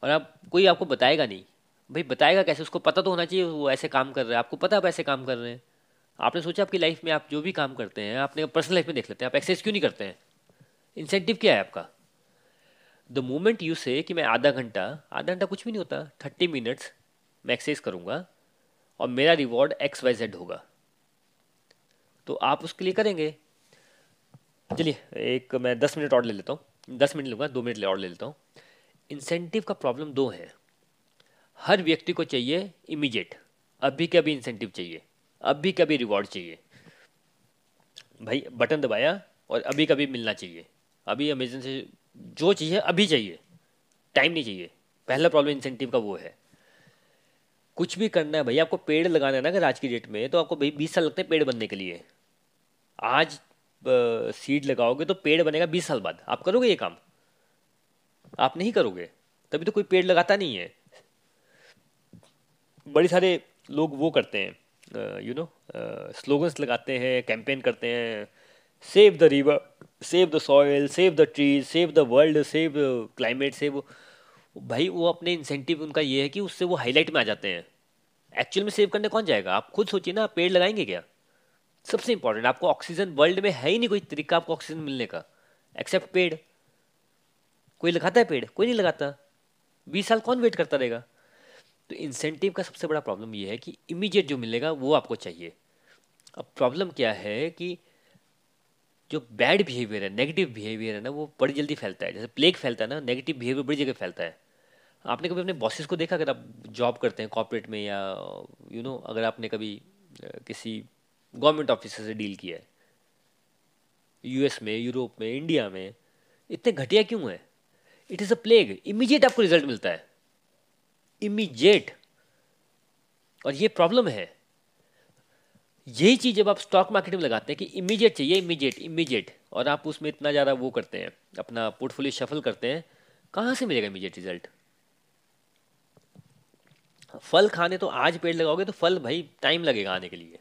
और आप, कोई आपको बताएगा नहीं भाई बताएगा कैसे? उसको पता तो होना चाहिए, वो ऐसे काम कर रहे हैं। आपको पता आप ऐसे काम कर रहे हैं। आपने सोचा आपकी लाइफ में आप जो भी काम करते हैं, आपने पर्सनल लाइफ में देख लेते हैं, आप एक्सरसाइज क्यों नहीं करते हैं? इंसेंटिव क्या है आपका? द मोमेंट यू से कि मैं आधा घंटा आधा घंटा कुछ भी नहीं होता थर्टी मिनट्स मैं एक्सरसाइज करूँगा और मेरा रिवॉर्ड एक्स वाई जेड होगा। तो आप उसके लिए करेंगे। चलिए, एक मैं दस मिनट और ले लेता हूँ। दस मिनट लूँगा, दो मिनट और ले लेता हूँ। इंसेंटिव का प्रॉब्लम दो है। हर व्यक्ति को चाहिए इमीडिएट अभी के अभी इंसेंटिव चाहिए। अभी के अभी रिवॉर्ड चाहिए। भाई बटन दबाया और अभी कभी मिलना चाहिए। अभी अमेजन से जो चाहिए, अभी चाहिए। टाइम नहीं चाहिए। पहला प्रॉब्लम इंसेंटिव का वो है। कुछ भी करना है भाई, आपको पेड़ लगाना है ना अगर आज की डेट में तो आपको भाई बीस साल लगते हैं पेड़ बनने के लिए। आज सीड लगाओगे तो पेड़ बनेगा बीस साल बाद। आप करोगे ये काम? आप नहीं करोगे। तभी तो कोई पेड़ लगाता नहीं है। बड़े सारे लोग वो करते हैं यू नो स्लोगन्स लगाते हैं कैंपेन करते हैं save the river save the soil save the trees save the world save climate save भाई वो अपने इंसेंटिव उनका ये है कि उससे वो हाईलाइट में आ जाते हैं। एक्चुअल में सेव करने कौन जाएगा? आप खुद सोचिए ना, पेड़ लगाएँगे क्या? सबसे इंपॉर्टेंट आपको ऑक्सीजन वर्ल्ड में है ही नहीं कोई तरीका आपको ऑक्सीजन मिलने का। एक्सेप्ट पेड़। कोई लगाता है पेड़? कोई नहीं लगाता। बीस साल कौन वेट करता रहेगा? तो इंसेंटिव का सबसे बड़ा प्रॉब्लम ये है कि इमीडिएट जो मिलेगा वो आपको चाहिए। अब प्रॉब्लम क्या है कि जो बैड बिहेवियर है नेगेटिव बिहेवियर है ना वो बड़ी जल्दी फैलता है। जैसे प्लेग फैलता है ना नेगेटिव बिहेवियर बड़ी जगह फैलता है। आपने कभी अपने बॉसेस को देखा अगर आप जॉब करते हैं कॉर्पोरेट में या यू you नो know, अगर आपने कभी किसी गवर्नमेंट ऑफिसर से डील किया है यूएस में यूरोप में इंडिया में इतने घटिया क्यों है? It is a plague immediate आपको रिज़ल्ट मिलता है। इमीजिएट और ये प्रॉब्लम है यही चीज़ जब आप स्टॉक मार्केट में लगाते हैं कि इमीडिएट चाहिए इमीडिएट इमीडिएट और आप उसमें इतना ज़्यादा वो करते हैं अपना पोर्टफोलियो शफल करते हैं कहाँ से मिलेगा इमीडिएट रिज़ल्ट फल खाने तो आज पेड़ लगाओगे तो फल भाई टाइम लगेगा आने के लिए।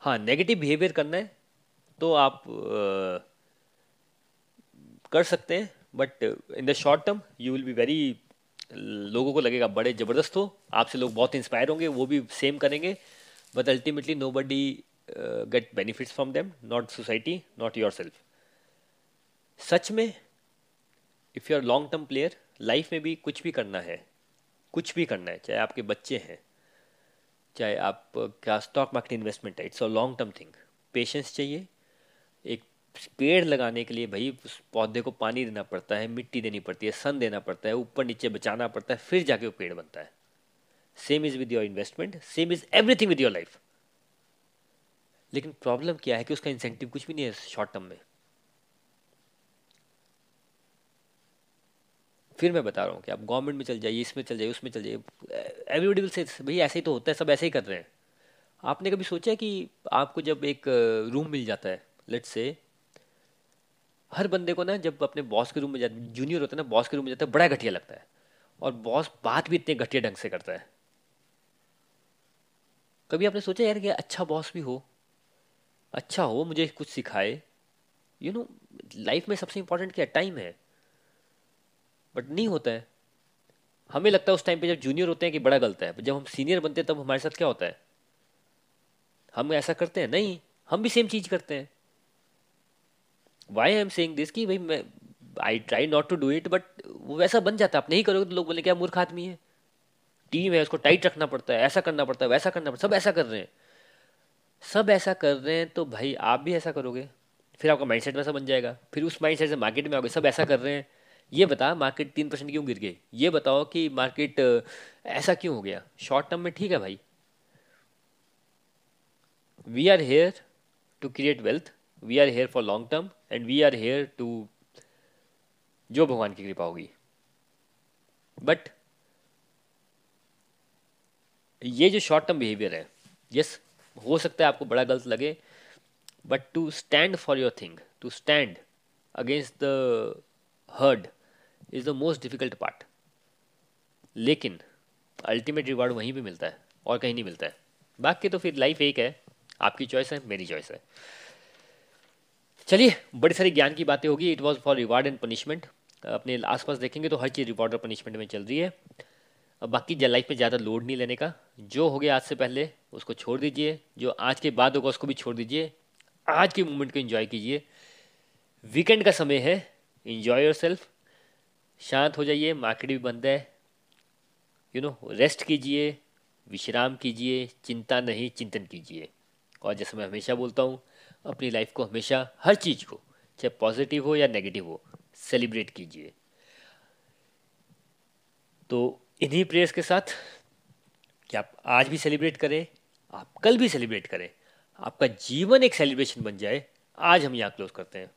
हाँ नेगेटिव बिहेवियर करना है तो आप आ, कर सकते हैं but in the short term you will be very लोगों को लगेगा, बड़े ज़बरदस्त हो, आपसे लोग बहुत इंस्पायर होंगे, वो भी सेम करेंगे but ultimately nobody get get from them not society not yourself सच में if you are long term player life में भी कुछ भी करना है, कुछ भी करना है, चाहे आपके बच्चे हैं, चाहे आप क्या स्टॉक मार्केट इन्वेस्टमेंट है it's a long term thing patience चाहिए, एक पेड़ लगाने के लिए भाई उस पौधे को पानी देना पड़ता है, मिट्टी देनी पड़ती है, सन देना पड़ता है, ऊपर नीचे बचाना पड़ता है, फिर जाके वो पेड़ बनता है। Same is with your investment same is everything with your life लेकिन प्रॉब्लम क्या है कि उसका इंसेंटिव कुछ भी नहीं है शॉर्ट टर्म में। फिर मैं बता रहा हूँ कि आप गवर्नमेंट में चल जाइए, इसमें चल जाइए, उसमें चल जाइए एवरीबडी विल से भाई, ऐसे ही तो होता है, सब ऐसे ही कर रहे हैं। आपने कभी सोचा है कि आपको जब एक रूम मिल जाता है लेट्स से हर बंदे को ना जब अपने बॉस के रूम में जाता जूनियर होता है ना, बॉस के रूम में जाता है, बड़ा घटिया लगता है। और बॉस बात भी इतने घटिया ढंग से करता है। कभी आपने सोचा यार कि अच्छा बॉस भी हो अच्छा हो, मुझे कुछ सिखाए। यू नो लाइफ में सबसे इंपॉर्टेंट क्या टाइम है। बट नहीं होता है। हमें लगता है उस टाइम पे जब जूनियर होते हैं कि बड़ा गलत है। जब हम सीनियर बनते हैं, तब हमारे साथ क्या होता है? हम ऐसा करते हैं? नहीं, हम भी सेम चीज़ करते हैं। Why I am saying this कि भाई मैं I try not to do it but वो वैसा बन जाता है। आप नहीं करोगे तो लोग बोले क्या मूर्ख आदमी है? टीम है, उसको टाइट रखना पड़ता है, ऐसा करना पड़ता है, वैसा करना पड़ता है, सब ऐसा कर रहे हैं। सब ऐसा कर रहे हैं तो भाई आप भी ऐसा करोगे। फिर आपका माइंडसेट वैसा बन जाएगा। फिर उस माइंडसेट से मार्केट में आओगे, सब ऐसा कर रहे हैं। ये बता मार्केट तीन परसेंट क्यों गिर गई? ये बताओ कि मार्केट ऐसा क्यों हो गया? शॉर्ट टर्म में ठीक है भाई। We are here to create wealth we are here for long term and we are here to जो भगवान की कृपा होगी। बट ये जो शॉर्ट टर्म बिहेवियर है यस हो सकता है आपको बड़ा गलत लगे but to stand for your thing to stand against the herd is the most difficult part लेकिन अल्टीमेट रिवार्ड वहीं पे मिलता है और कहीं नहीं मिलता है। बाकी तो फिर लाइफ एक है, आपकी चॉइस है, मेरी चॉइस है। चलिए, बड़ी सारी ज्ञान की बातें होगी। It was for reward and punishment अपने आसपास देखेंगे तो हर चीज़ रिवॉर्ड और पनिशमेंट में चल रही है। अब बाकी लाइफ में ज़्यादा लोड नहीं लेने का। जो हो गया आज से पहले, उसको छोड़ दीजिए। जो आज के बाद होगा, उसको भी छोड़ दीजिए। आज के मोमेंट को इन्जॉय कीजिए। वीकेंड का समय है। इन्जॉय योर सेल्फ शांत हो जाइए। मार्केट भी बंद है। यू नो रेस्ट कीजिए। विश्राम कीजिए। चिंता नहीं, चिंतन कीजिए। और जैसे मैं हमेशा बोलता हूँ अपनी लाइफ को हमेशा हर चीज़ को, चाहे पॉजिटिव हो या नेगेटिव हो सेलिब्रेट कीजिए। तो इन्हीं प्रेयर्स के साथ कि आप आज भी सेलिब्रेट करें, आप कल भी सेलिब्रेट करें, आपका जीवन एक सेलिब्रेशन बन जाए, आज हम यहाँ क्लोज करते हैं।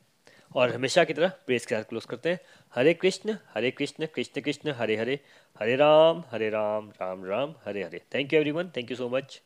और हमेशा की तरह प्रेस के साथ क्लोज करते हैं। Hare Krishna Hare Krishna Krishna Krishna, Hare Hare Hare Ram Hare Ram Ram Ram, Hare Hare. Thank you everyone thank you so much